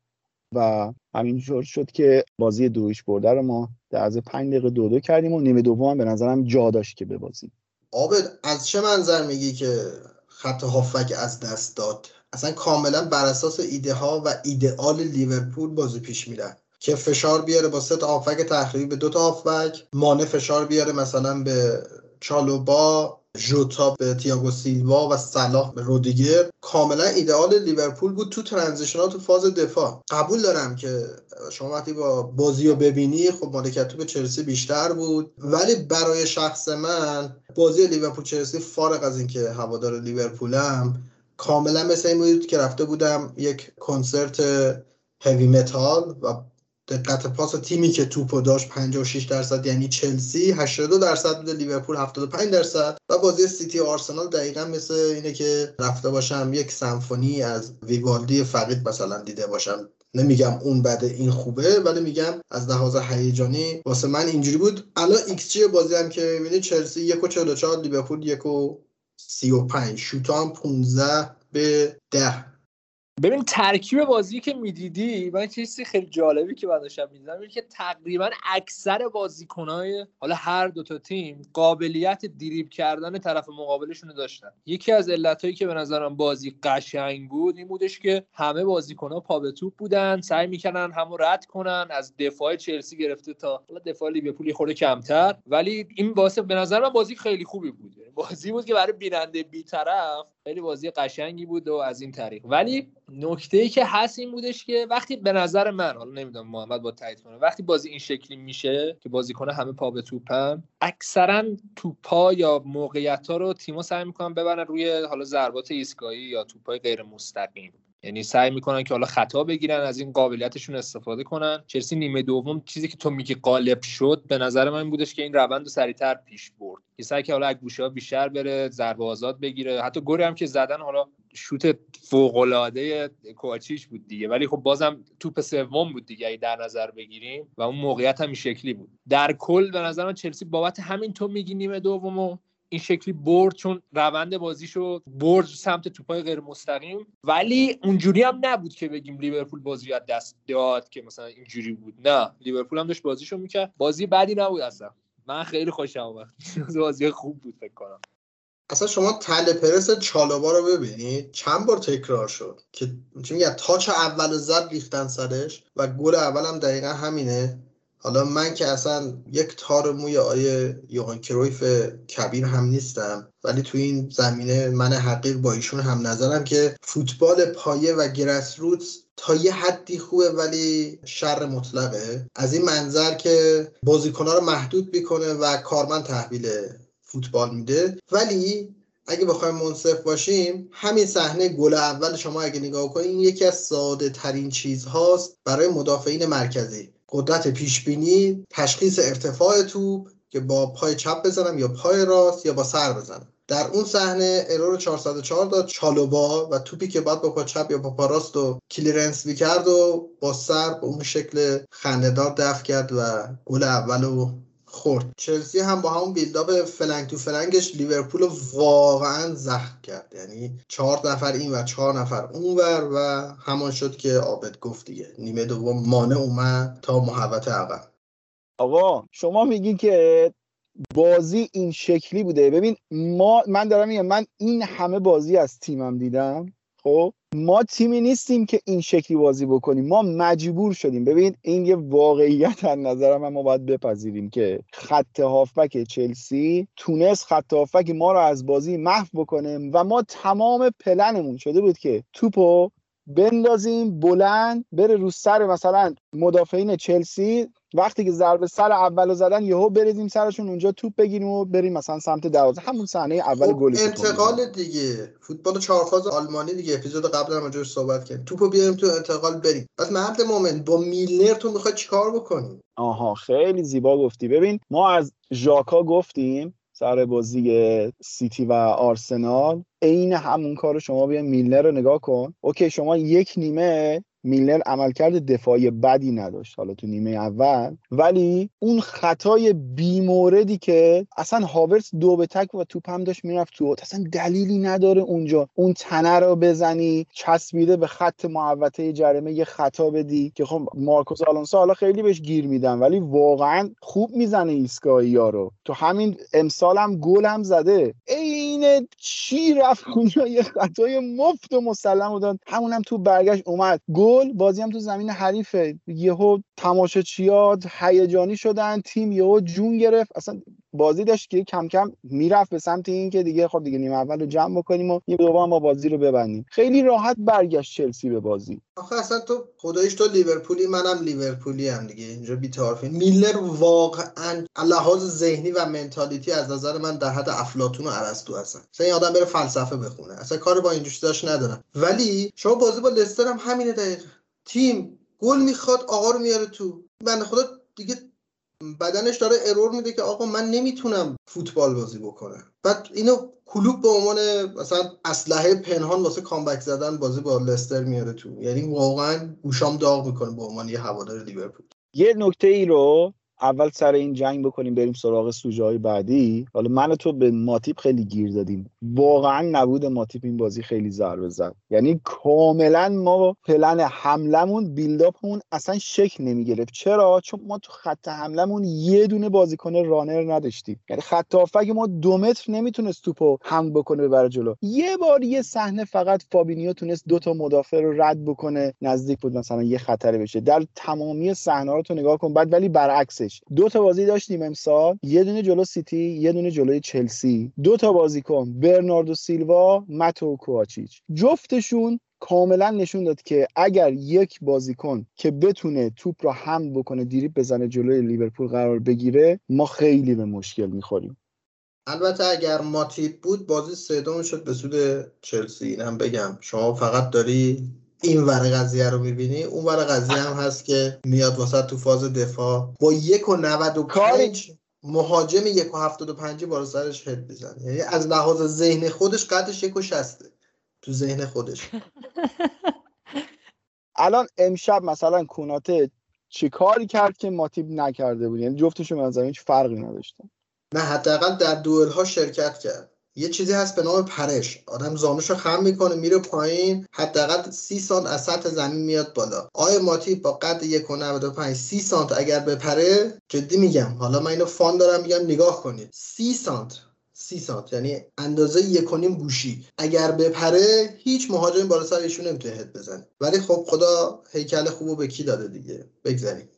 Speaker 2: و همینجور شد که بازی دویش برده رو ما در از پنج دقیقه دو دو کردیم و نیمه دوم به نظرم جا داشت که ببازیم.
Speaker 5: آبد از چه منظر میگی که خط هافک از دست داد؟ اصلا کاملا بر اساس ایده ها و ایدئال لیورپول بازی پیش میرن که فشار بیاره با سه تا آفک تخریبی به دو تا آفک. مانع فشار بیاره مثلا به چالوبا ژوتا به تییاگو سیلوا و صلاح به رودیگر. کاملا ایدئال لیورپول بود تو ترانزیشنات تو فاز دفاع. قبول دارم که شما وقتی با بازی رو ببینی خب مالکیت به چلسی بیشتر بود. ولی برای شخص من بازی لیورپول چلسی فارغ از اینکه هوادار لیورپولم کاملا مثل این بود که رفته بودم یک کنسرت heavy metal و دقت پاس تیمی که توپو داشت 56 درصد یعنی چلسی 82 درصد بوده لیورپول 75 درصد و بازی سیتی و آرسنال دقیقا مثل اینه که رفته باشم یک سمفونی از ویوالدی فقید مثلا دیده باشم. نمیگم اون بده این خوبه ولی میگم از لحاظ هیجانی واسه من اینجوری بود. الان ایکس بازی هم که می‌بینی چلسی 1 و 44 لیورپول 1 و 35 شوتا 15 به 10
Speaker 3: ببین ترکیب بازی که می‌دیدی من چیزی خیلی جالبی که بعد داشتم می‌دیدم که تقریبا اکثر بازیکنهای حالا هر دو تا تیم قابلیت دریبل کردن طرف مقابلشون رو داشتن. یکی از علتهایی که به نظرم بازی قشنگ بود این بودش که همه بازیکنها پا به توپ بودن سعی می‌کنن همو رد کنن از دفاع چلسی گرفته تا حالا دفاع لیورپول خورده کمتر. ولی این واسه به نظر من بازی خیلی خوبی بود. یعنی بازی بود که برای بیننده بیطرف خیلی بازی قشنگی بود و از این طریق. ولی نکته ای که هست این بودش که وقتی به نظر من حالا نمی‌دونم محمد با تایید کنه وقتی بازی این شکلی میشه که بازیکن همه پا به توپن اکثرا توپا یا موقعیت ها رو تیما سعی می‌کنن ببرن روی حالا ضربات ایستگاهی یا توپای غیر مستقیم یعنی سعی می‌کنن که حالا خطا بگیرن از این قابلیتشون استفاده کنن. چلسی نیمه دوم چیزی که تو میگی قالب شد به نظر من بودش که این روند رو سریعتر پیش برد. که سعی که حالا گوشه ها بیشتر بره ضربه آزاد بگیره. حتی گلی هم که زدن حالا شوت فوق العاده کوچیش بود دیگه. ولی خب بازم توپ سوم بود دیگه در نظر بگیریم. و اون موقعیت هم شکلی بود. در کل به نظر من چلسی بابت همین تو میگی نیمه دومو این شکلی برد چون روند بازیشو برد سمت توپای غیر مستقیم. ولی اونجوری هم نبود که بگیم لیورپول بازی از دست داد که مثلا اینجوری بود. نه لیورپول هم داشت بازیشو می‌کرد. بازی بدی نبود اصلا. من خیلی خوشم اومد. بازی خوب بود فکر کنم.
Speaker 5: اصلا شما تل پرس چالوبا رو ببینید چند بار تکرار شد که میگه تاچ اول زد ریختن سرش و گل اول هم دقیقا همینه. حالا من که اصلا یک تار موی آیه یوهان کرویف کبیر هم نیستم ولی تو این زمینه من حقیق با ایشون هم نظرم که فوتبال پایه و گرس روتس تا یه حدی خوبه ولی شر مطلقه. از این منظر که بازیکنها رو محدود می‌کنه و کارمند تحویل فوتبال میده. ولی اگه بخوایم منصف باشیم همین صحنه گل اول شما اگه نگاه کنید یکی از ساده ترین چیز هاست برای مدافعین مرکزی. قدرت پیش بینی تشخیص ارتفاع توپ که با پای چپ بزنم یا پای راست یا با سر بزنم. در اون صحنه ارور 404 داد چالوبا و توپی که بعد با پا چپ یا با پا راست و کلیرنس می‌کرد و با سر به اون شکل خندهدار دفع کرد و گل اول خورد. چلسی هم با همون بیلداپ فلنگ تو فلنگش لیورپول واقعا زخم کرد. یعنی چهار نفر این و چهار نفر اونور و همان شد که آبد گفت دیگه. نیمه دوم مانع اومد تا محوت عقب
Speaker 2: آقا شما میگی که بازی این شکلی بوده. ببین ما من دارم میگم من این همه بازی از تیمم دیدم خب؟ ما تیمی نیستیم که این شکلی بازی بکنیم. ما مجبور شدیم. ببین این یه واقعیت از نظر من ما باید بپذیریم که خط هافبک چلسی تونست خط هافبک ما رو از بازی محو بکنه و ما تمام پلنمون شده بود که توپو بندازیم بلند بره رو سر مثلا مدافعین چلسی. وقتی که ضربه سر اول زدن یهو بریزیم سرشون اونجا توپ بگیریم و بریم مثلا سمت دروازه. همون صحنه اول خب گل
Speaker 5: انتقال دیگه. فوتبال چهارفاز آلمانی دیگه. اپیزود قبل هم راجعش صحبت کردیم. توپو بیاریم تو انتقال بریم. بعد مرد مومن با میلنر تو می‌خوای چیکار بکنی؟
Speaker 2: آها خیلی زیبا گفتی. ببین ما از ژاکا گفتیم سر بازی سیتی و آرسنال عین همون کار شما بیا میلنر رو نگاه کن. okay شما یک نیمه میلنر عملکرد دفاعی بدی نداشت حالا تو نیمه اول. ولی اون خطای بیموردی که اصلا هاورس دو به تک و توپ هم داشت می‌رفت تو اصلا دلیلی نداره اونجا. اون تنه رو بزنی چسبیده به خط محوطه جریمه یه خطا بدی که خب مارکوس آلونسو حالا خیلی بهش گیر میدن ولی واقعا خوب می‌زنه ایستگاهی ها تو همین امسال هم گل هم زده. عین چی رفت اونجا؟ یه خطای مفت و مسلم داد. همون هم تو برگشت اومد. گل گل بازی هم تو زمین حریفه. یهو تماشاچیات هیجانی شدن تیم یهو جون گرفت. اصلا بازی داشت که کم کم می‌رفت به سمت این که دیگه خب دیگه نیم اول رو جمع بکنیم و یه دوم ما بازی رو ببندیم. خیلی راحت برگشت چلسی به بازی.
Speaker 5: آخه اصلا تو خدایش تو لیورپولی منم لیورپولی هم دیگه. اینجا بی‌طرفی میلر واقعا لحاظ ذهنی و منتالیتی از نظر من در حد افلاطون و ارسطو هستن. مثلا این آدم بره فلسفه بخونه. اصلا کار با این داشت ندارم. ولی شما بازی با لستر هم همینه دقیقه تیم گل می‌خواد آقا رو میاره تو. بنده خدا دیگه بدنش داره ارور میده که آقا من نمی‌تونم فوتبال بازی بکنم. بعد اینو کلوب به عنوان مثلا اسلحه پنهان واسه کامبک زدن بازی با لستر میاره تو. یعنی واقعا گوشام داغ می‌کنه به عنوان یه هوادار لیورپول.
Speaker 2: یه نکته ای رو اول سر این جنگ بکنیم بریم سراغ سوژه های بعدی. حالا من تو به ماتیپ خیلی گیر دادیم. واقعا نبود ماتیپ این بازی خیلی ضربه زد. یعنی کاملا ما پلن حملمون بیلداپمون اصلا شکل نمی‌گرفت. چرا؟ چون ما تو خط حملمون یه دونه بازیکن رانر نداشتیم. یعنی خط ما دو متر نمی‌تونست توپو حمل بکنه ببره جلو. یه بار یه صحنه فقط فابینیو تونست دو تا مدافع رو رد بکنه نزدیک بود مثلا یه خطری بشه. در تمامی صحنه رو تو نگاه کن. بعد ولی برعکسش. دو تا بازی داشتیم امسال. یه دونه جلو سیتی یه دونه جلوی چلسی. دو تا بازیکن برناردو سیلوا متئو کواچیچ جفتشون کاملا نشون داد که اگر یک بازیکن که بتونه توپ رو حمل بکنه دریبل بزنه جلوی لیورپول قرار بگیره ما خیلی به مشکل می‌خوریم.
Speaker 5: البته اگر ماتیب بود بازی سوم شد به سود چلسی. این هم بگم. شما فقط داری این ور قضیه رو می‌بینی؟ اون ور قضیه هم هست که میاد واسه تو فاز دفاع. با یک و نود و پنج مهاجم یک و هفتاد و پنجی بالا سرش هد بزنه یعنی از لحاظ ذهن خودش قدش یک و شسته تو ذهن خودش.
Speaker 2: الان امشب مثلا کناته چی کاری کرد که ماتیب نکرده بود؟ یعنی جفتشون از هیچ فرقی نداشتن.
Speaker 5: نه حداقل در دوئل ها شرکت کرد. یه چیزی هست به نام پرش. آدم زانوش رو خم می‌کنه میره پایین حداقل سی سانت از سطح زمین میاد بالا. آیا ماتی با قد یک و سی سانت اگر بپره جدی میگم. حالا من اینو فان دارم میگم نگاه کنید. سی سانت سی سانت یعنی اندازه یک نیم گوشی. اگر بپره هیچ مهاجم بالا سر ایشون نمی‌تونه هد بزنه. ولی خب خدا هیکل خوبو به کی داده دیگه؟ بگذاریم.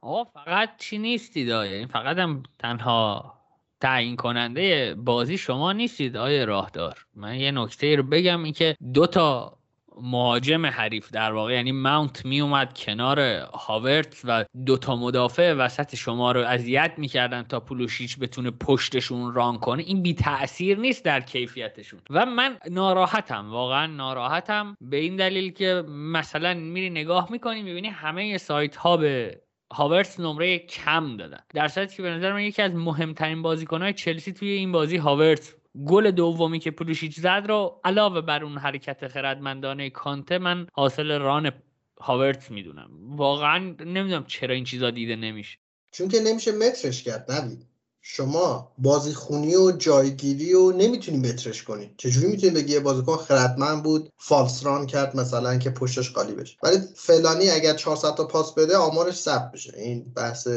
Speaker 4: آقا فقط چی نیستی این فقط هم تنها تعیین کننده بازی شما نیستید آیه راهدار. من یه نکته رو بگم این که دو تا مهاجم حریف در واقع یعنی ماونت می اومد کنار هاورت و دوتا مدافع وسط شما رو اذیت می‌کردن تا پولوشیچ بتونه پشتشون ران کنه. این بی تاثیر نیست در کیفیتشون. و من ناراحتم واقعا ناراحتم. به این دلیل که مثلا میری نگاه می‌کنی می‌بینی همه سایت ها به هاورتس نمره کم دادن. در صورتی که به نظر من یکی از مهمترین بازیکنهای چلسی توی این بازی هاورتس گل دومی که پولوشیچ زد رو علاوه بر اون حرکت خردمندانه کانته من حاصل ران هاورتس می‌دونم. واقعا نمی‌دونم چرا این چیزا دیده نمیشه.
Speaker 5: چون که نمیشه مترش کرد نبید. شما بازی خونی و جایگیری و نمی‌تونی مترش کنی. چجوری می‌تونی بگی یه بازیکن خردمند بود فالس ران کرد مثلا که پشتش خالی بشه. ولی فلانی اگر 400 تا پاس بده آمارش ثبت بشه. این بحث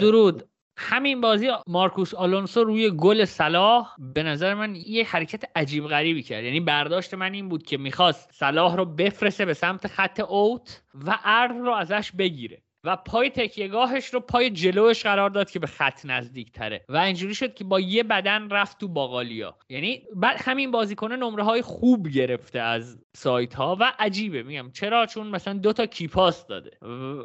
Speaker 4: درود. همین بازی مارکوس آلونسو روی گل صلاح به نظر من یه حرکت عجیب غریبی کرد. یعنی برداشت من این بود که می‌خواست صلاح رو بفرسته به سمت خط اوت و عرض رو ازش بگیره. و پای تکیهگاهش رو پای جلوش قرار داد که به خط نزدیک تره و اینجوری شد که با یه بدن رفت تو باقالیا. یعنی بعد همین بازیکن نمره های خوب گرفته از سایت ها و عجیبه. میگم چرا؟ چون مثلا دو تا کیپاس داده.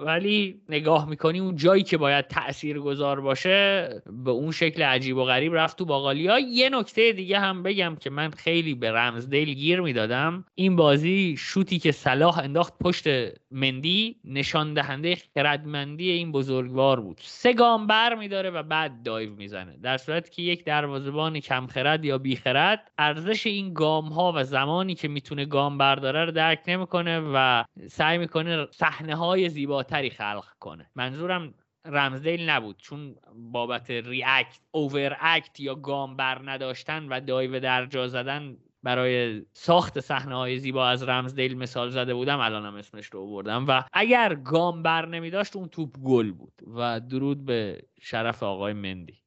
Speaker 4: ولی نگاه می‌کنی اون جایی که باید تأثیر گذار باشه به اون شکل عجیب و غریب رفت تو باقالیا. یه نکته دیگه هم بگم که من خیلی به رمزدیل گیر می‌دادم. این بازی شوتی که صلاح انداخت پشت مندی نشان دهنده خردمندی این بزرگوار بود. سه گام بر میداره و بعد دایو می‌زنه. در صورتی که یک دروازه‌بان کمخرد یا بیخرد ارزش این گام ها و زمانی که می‌تونه گام برداره رو درک نمی‌کنه و سعی می‌کنه صحنه های زیباتری خلق کنه. منظورم رمزدیل نبود چون بابت ریاکت اوور اکت یا گام بر نداشتن و دایو در جا زدن برای ساخت صحنه های زیبا از رمزدیل مثال زده بودم الانم اسمش رو بردم و اگر گام بر نمی داشت اون توپ گل بود. و درود به شرف آقای مندی.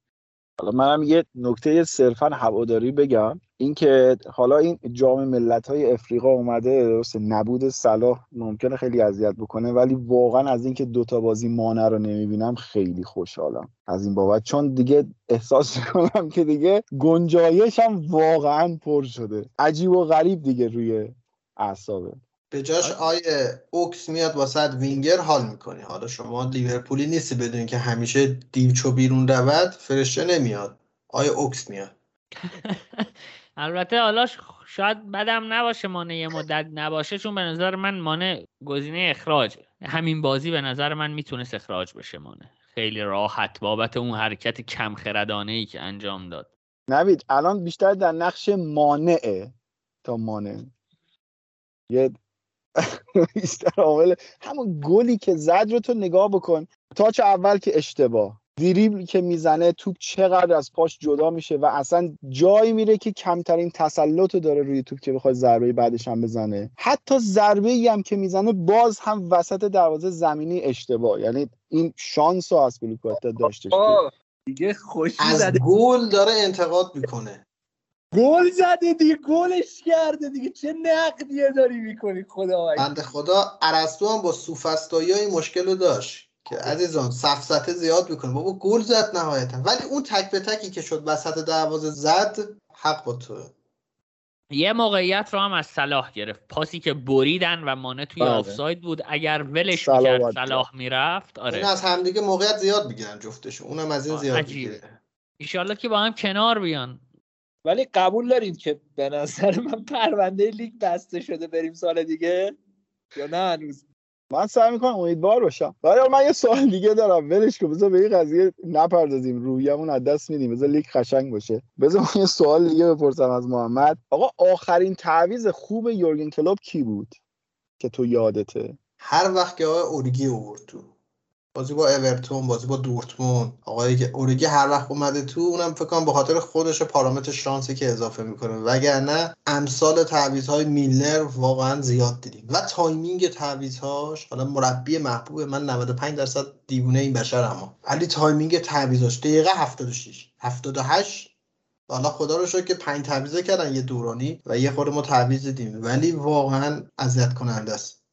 Speaker 2: حالا منم یه نکته صرفا هواداری بگم. اینکه حالا این جام ملت های افریقا اومده درست نبود صلاح ممکنه خیلی اذیت بکنه ولی واقعا از اینکه دوتا بازی مانع رو نمی‌بینم خیلی خوشحالم از این بابت. چون دیگه احساس می‌کنم که دیگه گنجایش هم واقعا پر شده. عجیب و غریب دیگه روی اعصابه.
Speaker 5: به جاش آیه اوکس میاد واسه وینگر حال می‌کنی حالا شما لیورپولی نیستی بدونی که همیشه دیوچو بیرون رود فرشته نمیاد. آیه اوکس میاد.
Speaker 4: البته حالا شاید بدم نباشه مانه یه مدت نباشه چون به نظر من مانه گزینه اخراج. همین بازی به نظر من می‌تونست اخراج بشه مانه خیلی راحت بابت اون حرکت کم خردانه ای که انجام داد.
Speaker 2: نوید الان بیشتر در نقش مانعه. تا مانع. یه بیشتر عامل همون گلی که زد رو تو نگاه بکن. تاچ اول که اشتباه. دریبل که می‌زنه توپ چقدر از پاش جدا میشه و اصلا جایی میره که کمترین تسلط داره روی توپ که بخواد ضربه بعدش هم بزنه. حتی ضربه ای هم که می‌زنه باز هم وسط دروازه زمینی اشتباه. یعنی این شانس رو از داشته
Speaker 3: دیگه خوشی
Speaker 5: از گل داره انتقاد می‌کنه.
Speaker 3: گل زده دیگه گلش کرده دیگه. چه نقدیه داری می‌کنی خدا
Speaker 5: بنده خدا ارسطو هم با سوفسطایی های مشکل رو داشت. که عزیزان سفسته زیاد می‌کنه. بابا گل زد نهایتا. ولی اون تک به تکی که شد وسط دروازه زد حق با تو
Speaker 4: یه موقعیت رو هم از صلاح گرفت. پاسی که بریدن و مانه توی
Speaker 2: بله.
Speaker 4: آفساید بود. اگر ولش می‌کرد صلاح می‌رفت آره.
Speaker 5: این از همدیگه موقعیت زیاد می‌گیرن جفتشون اونم از این زیاد. می‌گیره.
Speaker 4: ایشالله که با هم کنار بیان.
Speaker 3: ولی قبول دارید که به نظر من پرونده لیگ بسته شده بریم سال دیگه؟ یا نه هنوز؟
Speaker 2: من سعی می‌کنم امیدوار باشم. ولی من یه سوال دیگه دارم. ولش کن. بذار به این قضیه نپردازیم. روحیمون از دست میدیم. بذار لیگ قشنگ باشه. بذار من یه سوال دیگه بپرسم از محمد. آقا آخرین تعویض خوب یورگن کلوب کی بود؟ که تو یادته.
Speaker 5: هر وقت که آقای اوریگی اوورد تو. بازی با اورتون بازی با دورتمند. آقایی که اوریگی هر وقت اومده تو اونم فکر کنم به خاطر خودش پارامتر شانسی که اضافه می‌کنه. وگرنه امثال تعویض‌های میلر واقعا زیاد دیدیم. و timing تعویض‌هاش حالا مربی محبوب من 95 درصد دیوونه این بشر اما. ولی timing تعویضاش دقیقه 76 78 حالا خدا رو شکر که پنج تعویضه کردن یه دورانی و یه خورده ما تعویض دیدیم. ولی واقعا اذیت کننده است.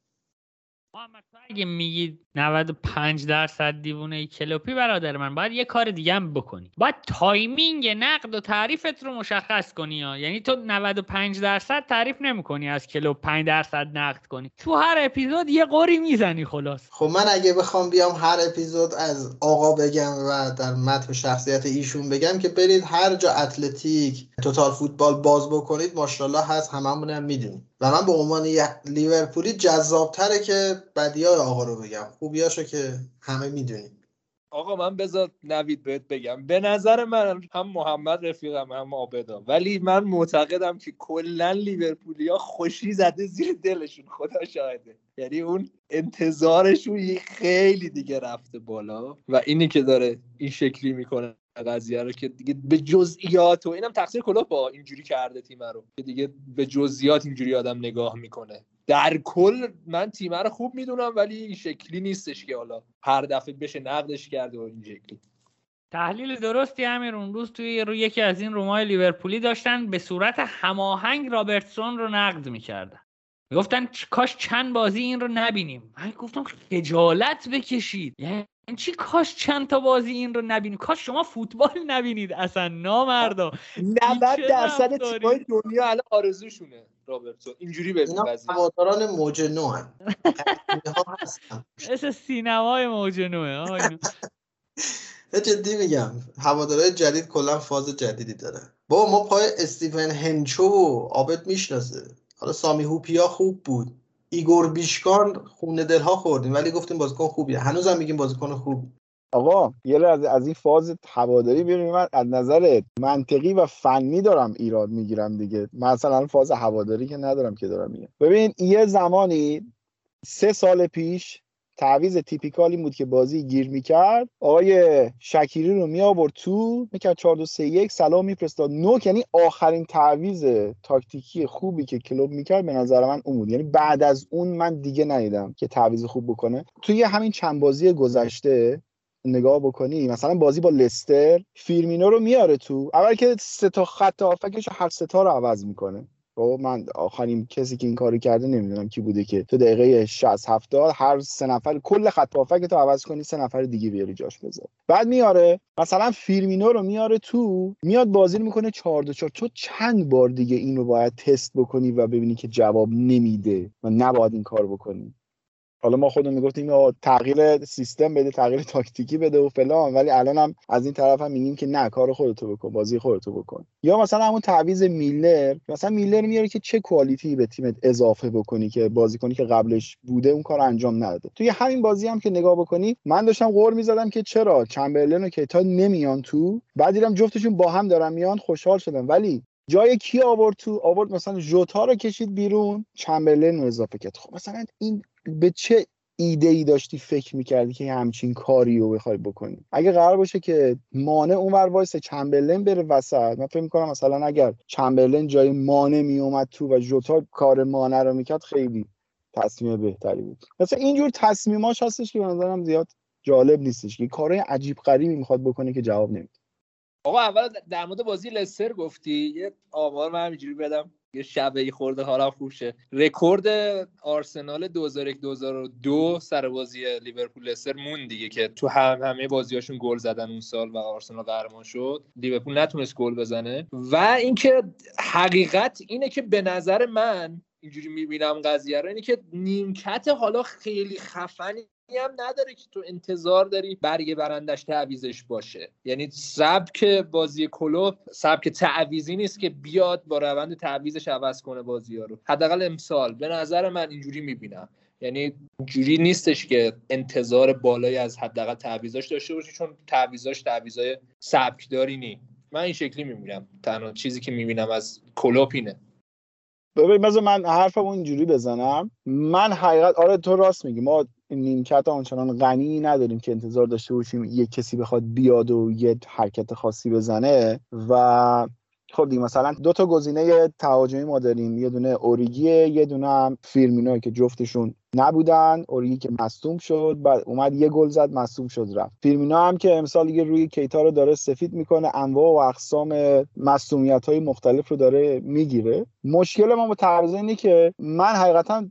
Speaker 4: اگه میگی 95 درصد دیوونه کلوپی برادر من باید یه کار دیگه هم بکنی. باید timing نقد و تعریفت رو مشخص کنی ها. یعنی تو 95 درصد تعریف نمی‌کنی از کلوپ 5 درصد نقد کنی. تو هر اپیزود یه غری می‌زنی خلاص.
Speaker 5: خب من اگه بخوام بیام هر اپیزود از آقا بگم و در متن شخصیت ایشون بگم که برید هر جا Athletic Total Football باز بکنید ماشاءالله هست هممون هم می‌دونیم. و من به عنوان یه لیورپولی جذابتره که بدیای آقا رو بگم. خوبیاشو که همه می‌دونیم.
Speaker 3: آقا من بذار نوید بهت بگم. به نظر من هم محمد رفیقم هم آبدا. ولی من معتقدم که کلا لیورپولیا خوشی زده زیر دلشون. خدا شاهده. یعنی اون انتظارشون خیلی دیگه رفته بالا و اینی که داره این شکلی می‌کنه قضیه رو که دیگه به جزئیات و اینم تقصیر کلوب با اینجوری کرده تیم رو. که دیگه به جزئیات اینجوری آدم نگاه می‌کنه. در کل من تیم رو خوب می‌دونم ولی این شکلی نیستش که حالا هر دفعه بشه نقدش کرده و این شکلی.
Speaker 4: تحلیل درستی امیر اون روز توی روی یکی از این رومای لیورپولی داشتن به صورت هماهنگ رابرتسون رو نقد می‌کردن. می‌گفتن کاش چند بازی این رو نبینیم. من گفتم خجالت بکشید. یعنی چی کاش چند تا بازی این رو نبینیم کاش شما فوتبال نبینید اصلا نامردا.
Speaker 3: 90
Speaker 4: چه
Speaker 3: درصد؟ تیمای دنیا الان آرزوشونه رابرتسون اینجوری ببین
Speaker 5: اینا
Speaker 3: قضیه
Speaker 5: هواداران موج نو هستن.
Speaker 4: مثل سینمای موج.
Speaker 5: یه جدی میگم هوادارهای جدید کلا فاز جدیدی داره بابا ما پای استیون هنچو و عابد می‌شناسه. حالا سامی هوپیا خوب بود. ایگور بیشکان خونه دلها خوردیم ولی گفتیم بازیکن خوبیه. هنوزم میگیم بازیکن خوب.
Speaker 2: آقا یه لحظه از این فاز هواداری بیرون من از نظر منطقی و فنی دارم ایراد می‌گیرم دیگه. مثلا فاز هواداری که ندارم که دارم میگم. ببین یه زمانی سه سال پیش تعویز تیپیکالی بود که بازی گیر می‌کرد. آقای شکیری رو می آورد تو می‌کرد 4 2 3 1 سلام میفرستاد. نوک یعنی آخرین تعویز تاکتیکی خوبی که کلوب می‌کرد به نظر من اون بود. یعنی بعد از اون من دیگه ندیدم که تعویز خوب بکنه. توی همین چند بازی گذشته نگاه بکنی مثلا بازی با لستر فیرمینو رو میاره تو. اول که سه تا خط هافکش هر سه تا رو عوض می‌کنه. خب من آخرین کسی که این کارو کرده نمی‌دونم کی بوده که تو دقیقه 60 70 هر سه نفر کل خط هافک تو عوض کنی سه نفر دیگه بیاری جاش بذار. بعد میاره مثلا فیرمینو رو میاره تو میاد بازی می‌کنه 4 2 4 تو چند بار دیگه اینو باید تست بکنی و ببینی که جواب نمیده و نباید این کار بکنی. حالا ما خودمون می‌گفتیم تغییر سیستم بده تغییر تاکتیکی بده و فلان. ولی الان هم از این طرف هم میگیم که نه کار خودتو بکن بازی خودتو بکن. یا مثلا همون تعویض میلر مثلا میلر میاره که چه کوالیتی به تیمت اضافه بکنی که بازیکنی که قبلش بوده اون کار انجام نداده. توی همین بازی هم که نگاه بکنی من داشتم غور می‌زدم که چرا چمبرلن و کیتا نمیان تو بعد دیدم جفتشون با هم دارن میان خوشحال شدم. ولی جای کی آورد تو؟ آورد مثلا ژوتا رو کشید بیرون چمبرلن رو اضافه کرد. خب مثلا این به چه ایده ای داشتی فکر می‌کردی که همچین کاری رو بخوای بکنی؟ اگه قرار باشه که مانه اونور وایسه چمبرلین بره وسط. من فکر می‌کنم مثلا اگر چمبرلین جای مانه میومد تو و جوتا کار مانه رو می‌کرد خیلی تصمیم بهتری بود. مثلا اینجور تصمیماش هستش که به نظرم زیاد جالب نیستش که کارهای عجیب غریبی می‌خواد بکنه که جواب نمیده.
Speaker 3: آقا اول در مورد بازی لستر گفتی. یه آمار من همینجوری بدم. یه شبه خورده حالا خوب شه. رکورد آرسنال 2001 2002 سر بازی لیورپول لستر مون دیگه که تو هم همه بازیاشون گل زدن اون سال و آرسنال قهرمان شد. لیورپول نتونست گل بزنه. و اینکه حقیقت اینه که به نظر من اینجوری می‌بینم قضیه رو اینه که نیمکت حالا خیلی خفنی هم نداره که تو انتظار داری برگ برندش تعویزش باشه. یعنی سبک بازی کلوب سبک تعویزی نیست که بیاد با روند تعویزش عوض کنه بازی ها رو. حداقل امسال. به نظر من اینجوری می‌بینم. یعنی جوری نیستش که انتظار بالایی از حداقل تعویزاش داشته باشی چون تعویزاش تعویزای سبکداری نی. من این شکلی می‌بینم. تنها چیزی که می‌بینم از کلوپ اینه.
Speaker 2: ببین من حرفم اینجوری بزنم. من حقیقت آره تو راست میگی. ما نیمکت آنچنان غنی نداریم که انتظار داشته باشیم یه کسی بخواد بیاد و یه حرکت خاصی بزنه. و خب دیگه مثلا دو تا گزینه تهاجمی ما داریم. یه دونه اوریگیه یه دونه هم فیرمینو که جفتشون نبودن. اوریگی که مصدوم شد بعد اومد یه گل زد مصدوم شد رفت. فیرمینو هم که امسال دیگه روی کیتا رو داره سفید می‌کنه انواع و اقسام مصدومیت های مختلف رو داره می‌گیره. مشکل ما با اینه که من حقیقتا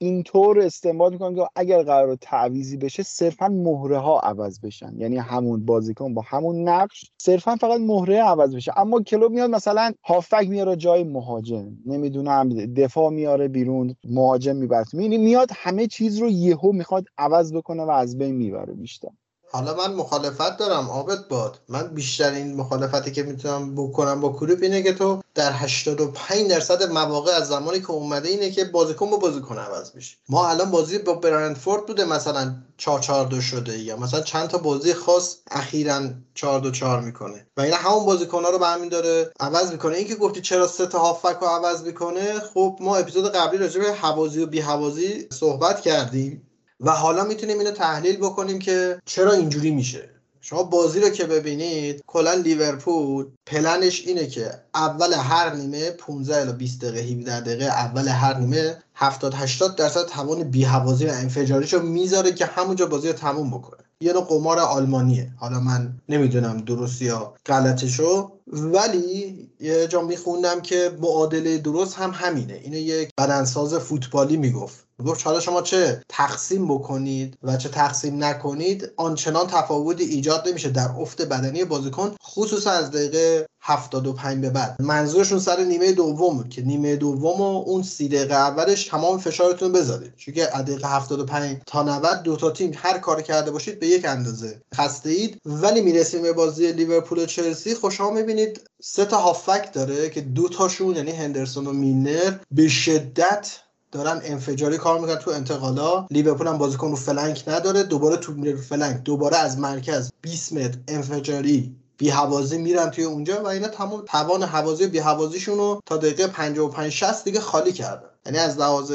Speaker 2: اینطور استنباط می‌کنم که اگر قرار تعویزی بشه صرفا مهره ها عوض بشن. یعنی همون بازیکن با همون نقش صرفا فقط مهره عوض بشه. اما کلوب میاد مثلا هافک میاره جای مهاجم. نمی‌دونم دفاع میاره بیرون مهاجم می‌بره میاد همه چیز رو یهو می‌خواد عوض بکنه و از بین می‌بره بیشتر.
Speaker 5: حالا من مخالفت دارم آبت باد. من بیشترین مخالفتی که می‌تونم بکنم با کلوب اینه که تو در 85 درصد مواقع از زمانی که اومده اینه که بازیکن با بازیکن عوض میشه ما الان بازی با برندفورد بوده مثلا 4 4 2 شده یا مثلا چند تا بازی خاص اخیرا 4 2 4 می‌کنه. و این همون بازیکن ها رو به همین داره عوض می‌کنه. اینکه گفتی چرا سه تا هافک رو عوض می‌کنه خب ما اپیزود قبلی راجع به حوازی و بی حوازی صحبت کردیم. و حالا می‌تونیم اینو تحلیل بکنیم که چرا اینجوری میشه. شما بازی رو که ببینید کلا لیورپول پلنش اینه که اول هر نیمه 15 الی 20 دقیقه 17 دقیقه اول هر نیمه 70 80 درصد توان بی حوازی و انفجاریشو می‌ذاره که همونجا بازی رو تموم بکنه. یه نوع قمار آلمانیه. حالا من نمی‌دونم درست یا غلطشو ولی یه جا میخوندم که معادله درست هم همینه. اینو یک بدنساز فوتبالی می‌گفت. گفت حالا شما چه تقسیم بکنید و چه تقسیم نکنید آنچنان تفاوتی ایجاد نمیشه در افت بدنی بازیکن خصوصا از دقیقه 75 به بعد. منظورشون سر نیمه دوم بود که نیمه دوم و اون سی دقیقه اولش تمام فشارتون بذارید. چون که از دقیقه 75 تا 90 دو تا تیم هر کار کرده باشید به یک اندازه خسته اید ولی می‌رسیم به بازی لیورپول و چلسی خوشا می‌بینید سه تا هافک داره که دو تاشون یعنی هندرسون و مینر به شدت دارن انفجاری کار می‌کنن تو انتقالا. لیورپول هم بازیکن رو flank نداره دوباره تو flank دوباره از مرکز 20 متر انفجاری بی هوازی میرن توی اونجا و اینا تمام توان هوازی بی هوازیشون رو تا دقیقه 55 60 دیگه خالی کردن. یعنی از لحاظ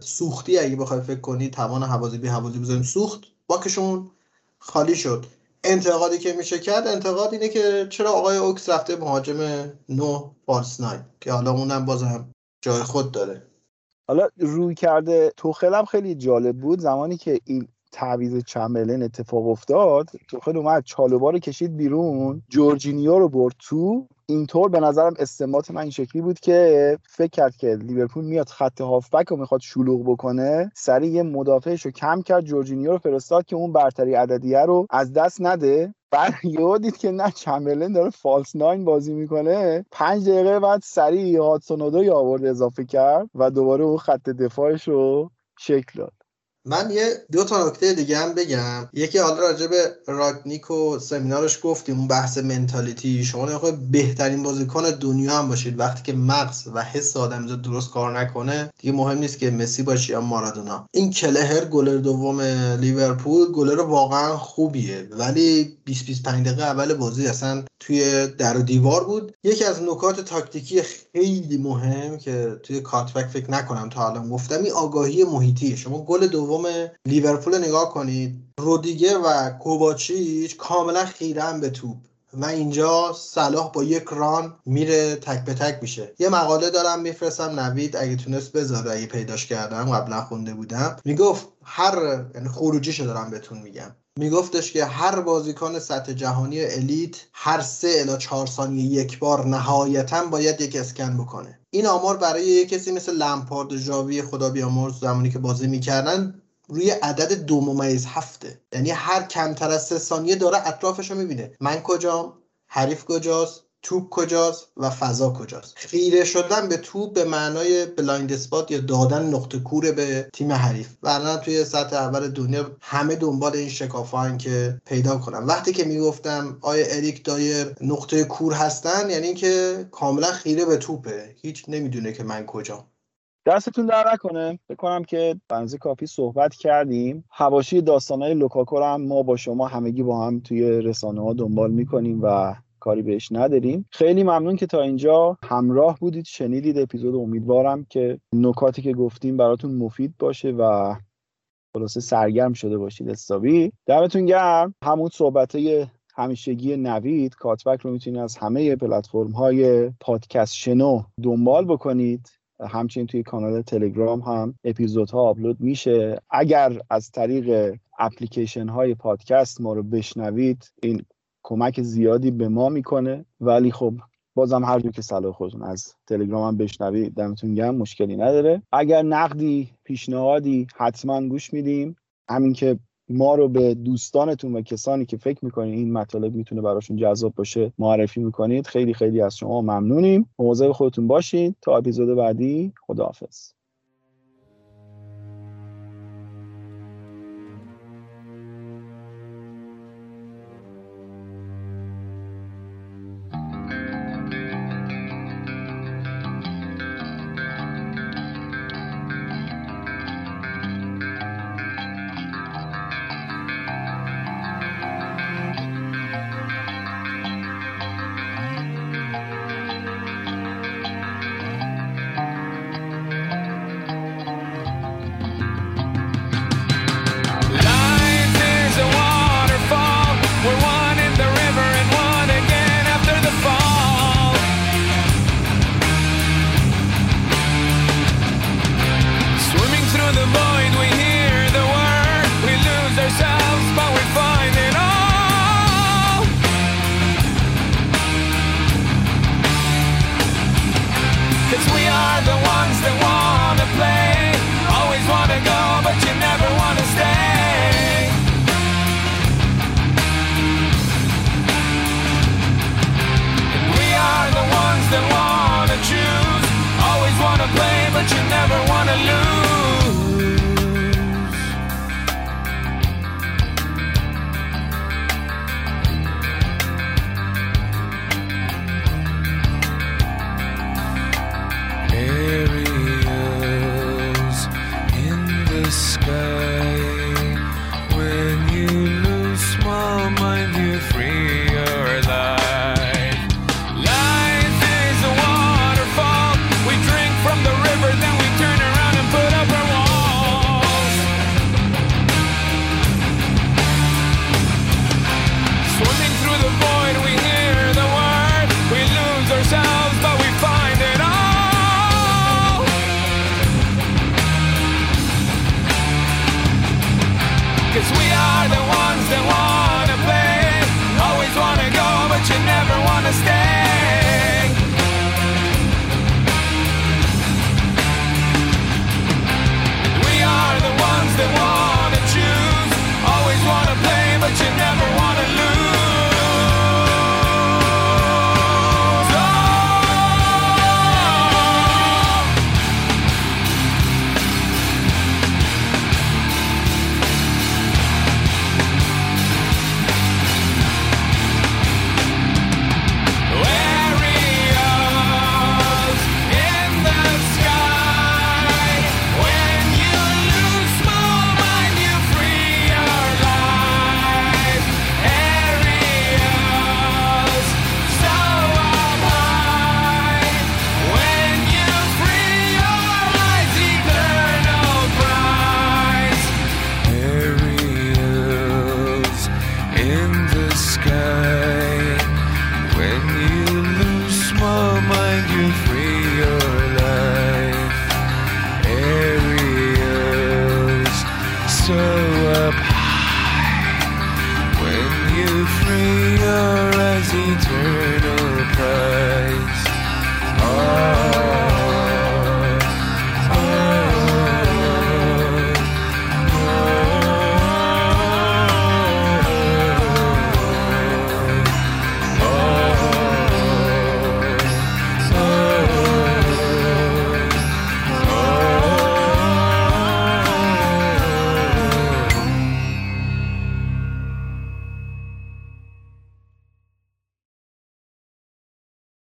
Speaker 5: سوختی اگه بخوای فکر کنی توان هوازی بی هوازی بزنیم سوخت باکشون خالی شد. انتقادی که میشه کرد انتقاد اینه که چرا آقای اوکس رفته مهاجم نوک false nine که حالا اونم بازم جای خود داره.
Speaker 2: حالا رویکرد توخل خیلی جالب بود. زمانی که این تعویض چمبرلین اتفاق افتاد توخل اومد چالوبا رو کشید بیرون. جورجینیو رو برد تو. اینطور به نظرم استنباط من این شکلی بود که فکر کرد که لیورپول میاد خط هافبک رو می‌خواد شلوغ بکنه سریع یه مدافعش رو کم کرد جورجینیو رو فرستاد که اون برتری عددیه رو از دست نده. بعد یهو دید که نه چمبرلین داره false nine بازی می‌کنه. پنج دقیقه بعد سریع هادسون اودوی رو آورد اضافه کرد و دوباره اون خط دفاعش رو شکل داد.
Speaker 5: من یه دو تا نکته دیگه هم بگم. یکی حالا راجع به راگنیک و سمینارش گفتیم اون بحث منتالیتی. شما نخواه بهترین بازیکن دنیا هم باشید. وقتی که مغز و حس آدم درست کار نکنه دیگه مهم نیست که مسی باشی یا مارادونا. این کلهر گلر دوم لیورپول گلر واقعا خوبیه. ولی 20 25 دقیقه اول بازی اصلا توی در و دیوار بود. یکی از نکات تاکتیکی خیلی مهم که توی کاتبک فکر نکنم تا الان گفتم این آگاهی محیطی شما گل دوم نهم لیورپول نگاه کنید. رودیگه و کوباچیچ کاملا خیرن به توپ و اینجا صلاح با یک ران میره تک به تک میشه. یه مقاله دارم میفرستم نوید اگه تونست بذاره اگه پیداش کردم قبلا خونده بودم. می‌گفت هر یعنی خروجیشو دارم بهتون میگم. میگفتش که هر بازیکن سطح جهانی الیت هر سه الا چهار ثانیه یک بار نهایتا باید یک اسکن بکنه. این آمار برای یک کسی مثل لمپارد جاوی خدا بیامرز زمانی که بازی می‌کردن روی عدد دو ممیز هفته. یعنی هر کمتر از سه ثانیه داره اطرافش رو می‌بینه. من کجام؟ حریف کجاست؟ توپ کجاست؟ و فضا کجاست؟ خیره شدن به توپ به معنای blind spot یا دادن نقطه کور به تیم حریف. و توی سطح اول دنیا همه دنبال این شکافان که پیدا کنن وقتی که می‌گفتم آیا اریک دایر نقطه کور هستن یعنی که کاملا خیره به توپه. هیچ نمی‌دونه که من کجام.
Speaker 2: دستتون درد نکنه. فکر کنم که بنزه کافی صحبت کردیم. حواشی داستانهای لوکاکو هم ما با شما همگی با هم توی رسانه ها دنبال می‌کنیم و کاری بهش نداریم. خیلی ممنون که تا اینجا همراه بودید. شنیدید اپیزود. امیدوارم که نکاتی که گفتیم براتون مفید باشه و خلاصه سرگرم شده باشید. حسابی. دمتون گرم. همون صحبت همیشگی نوید. کاتبک رو می‌تونید از همه پلتفرم های پادکست شنو دنبال بکنید. همچنین توی کانال تلگرام هم اپیزودها آپلود میشه. اگر از طریق اپلیکیشن های پادکست ما رو بشنوید این کمک زیادی به ما می‌کنه. ولی خب بازم هر جور که صلاح خودتون از تلگرام هم بشنوید دمتون گرم مشکلی نداره. اگر نقدی پیشنهادی حتما گوش میدیم. همین که ما رو به دوستانتون و کسانی که فکر می‌کنید این مطالب می‌تونه براشون جذاب باشه معرفی می‌کنید. خیلی خیلی از شما ممنونیم. مواظب خودتون باشین. تا اپیزود بعدی خداحافظ.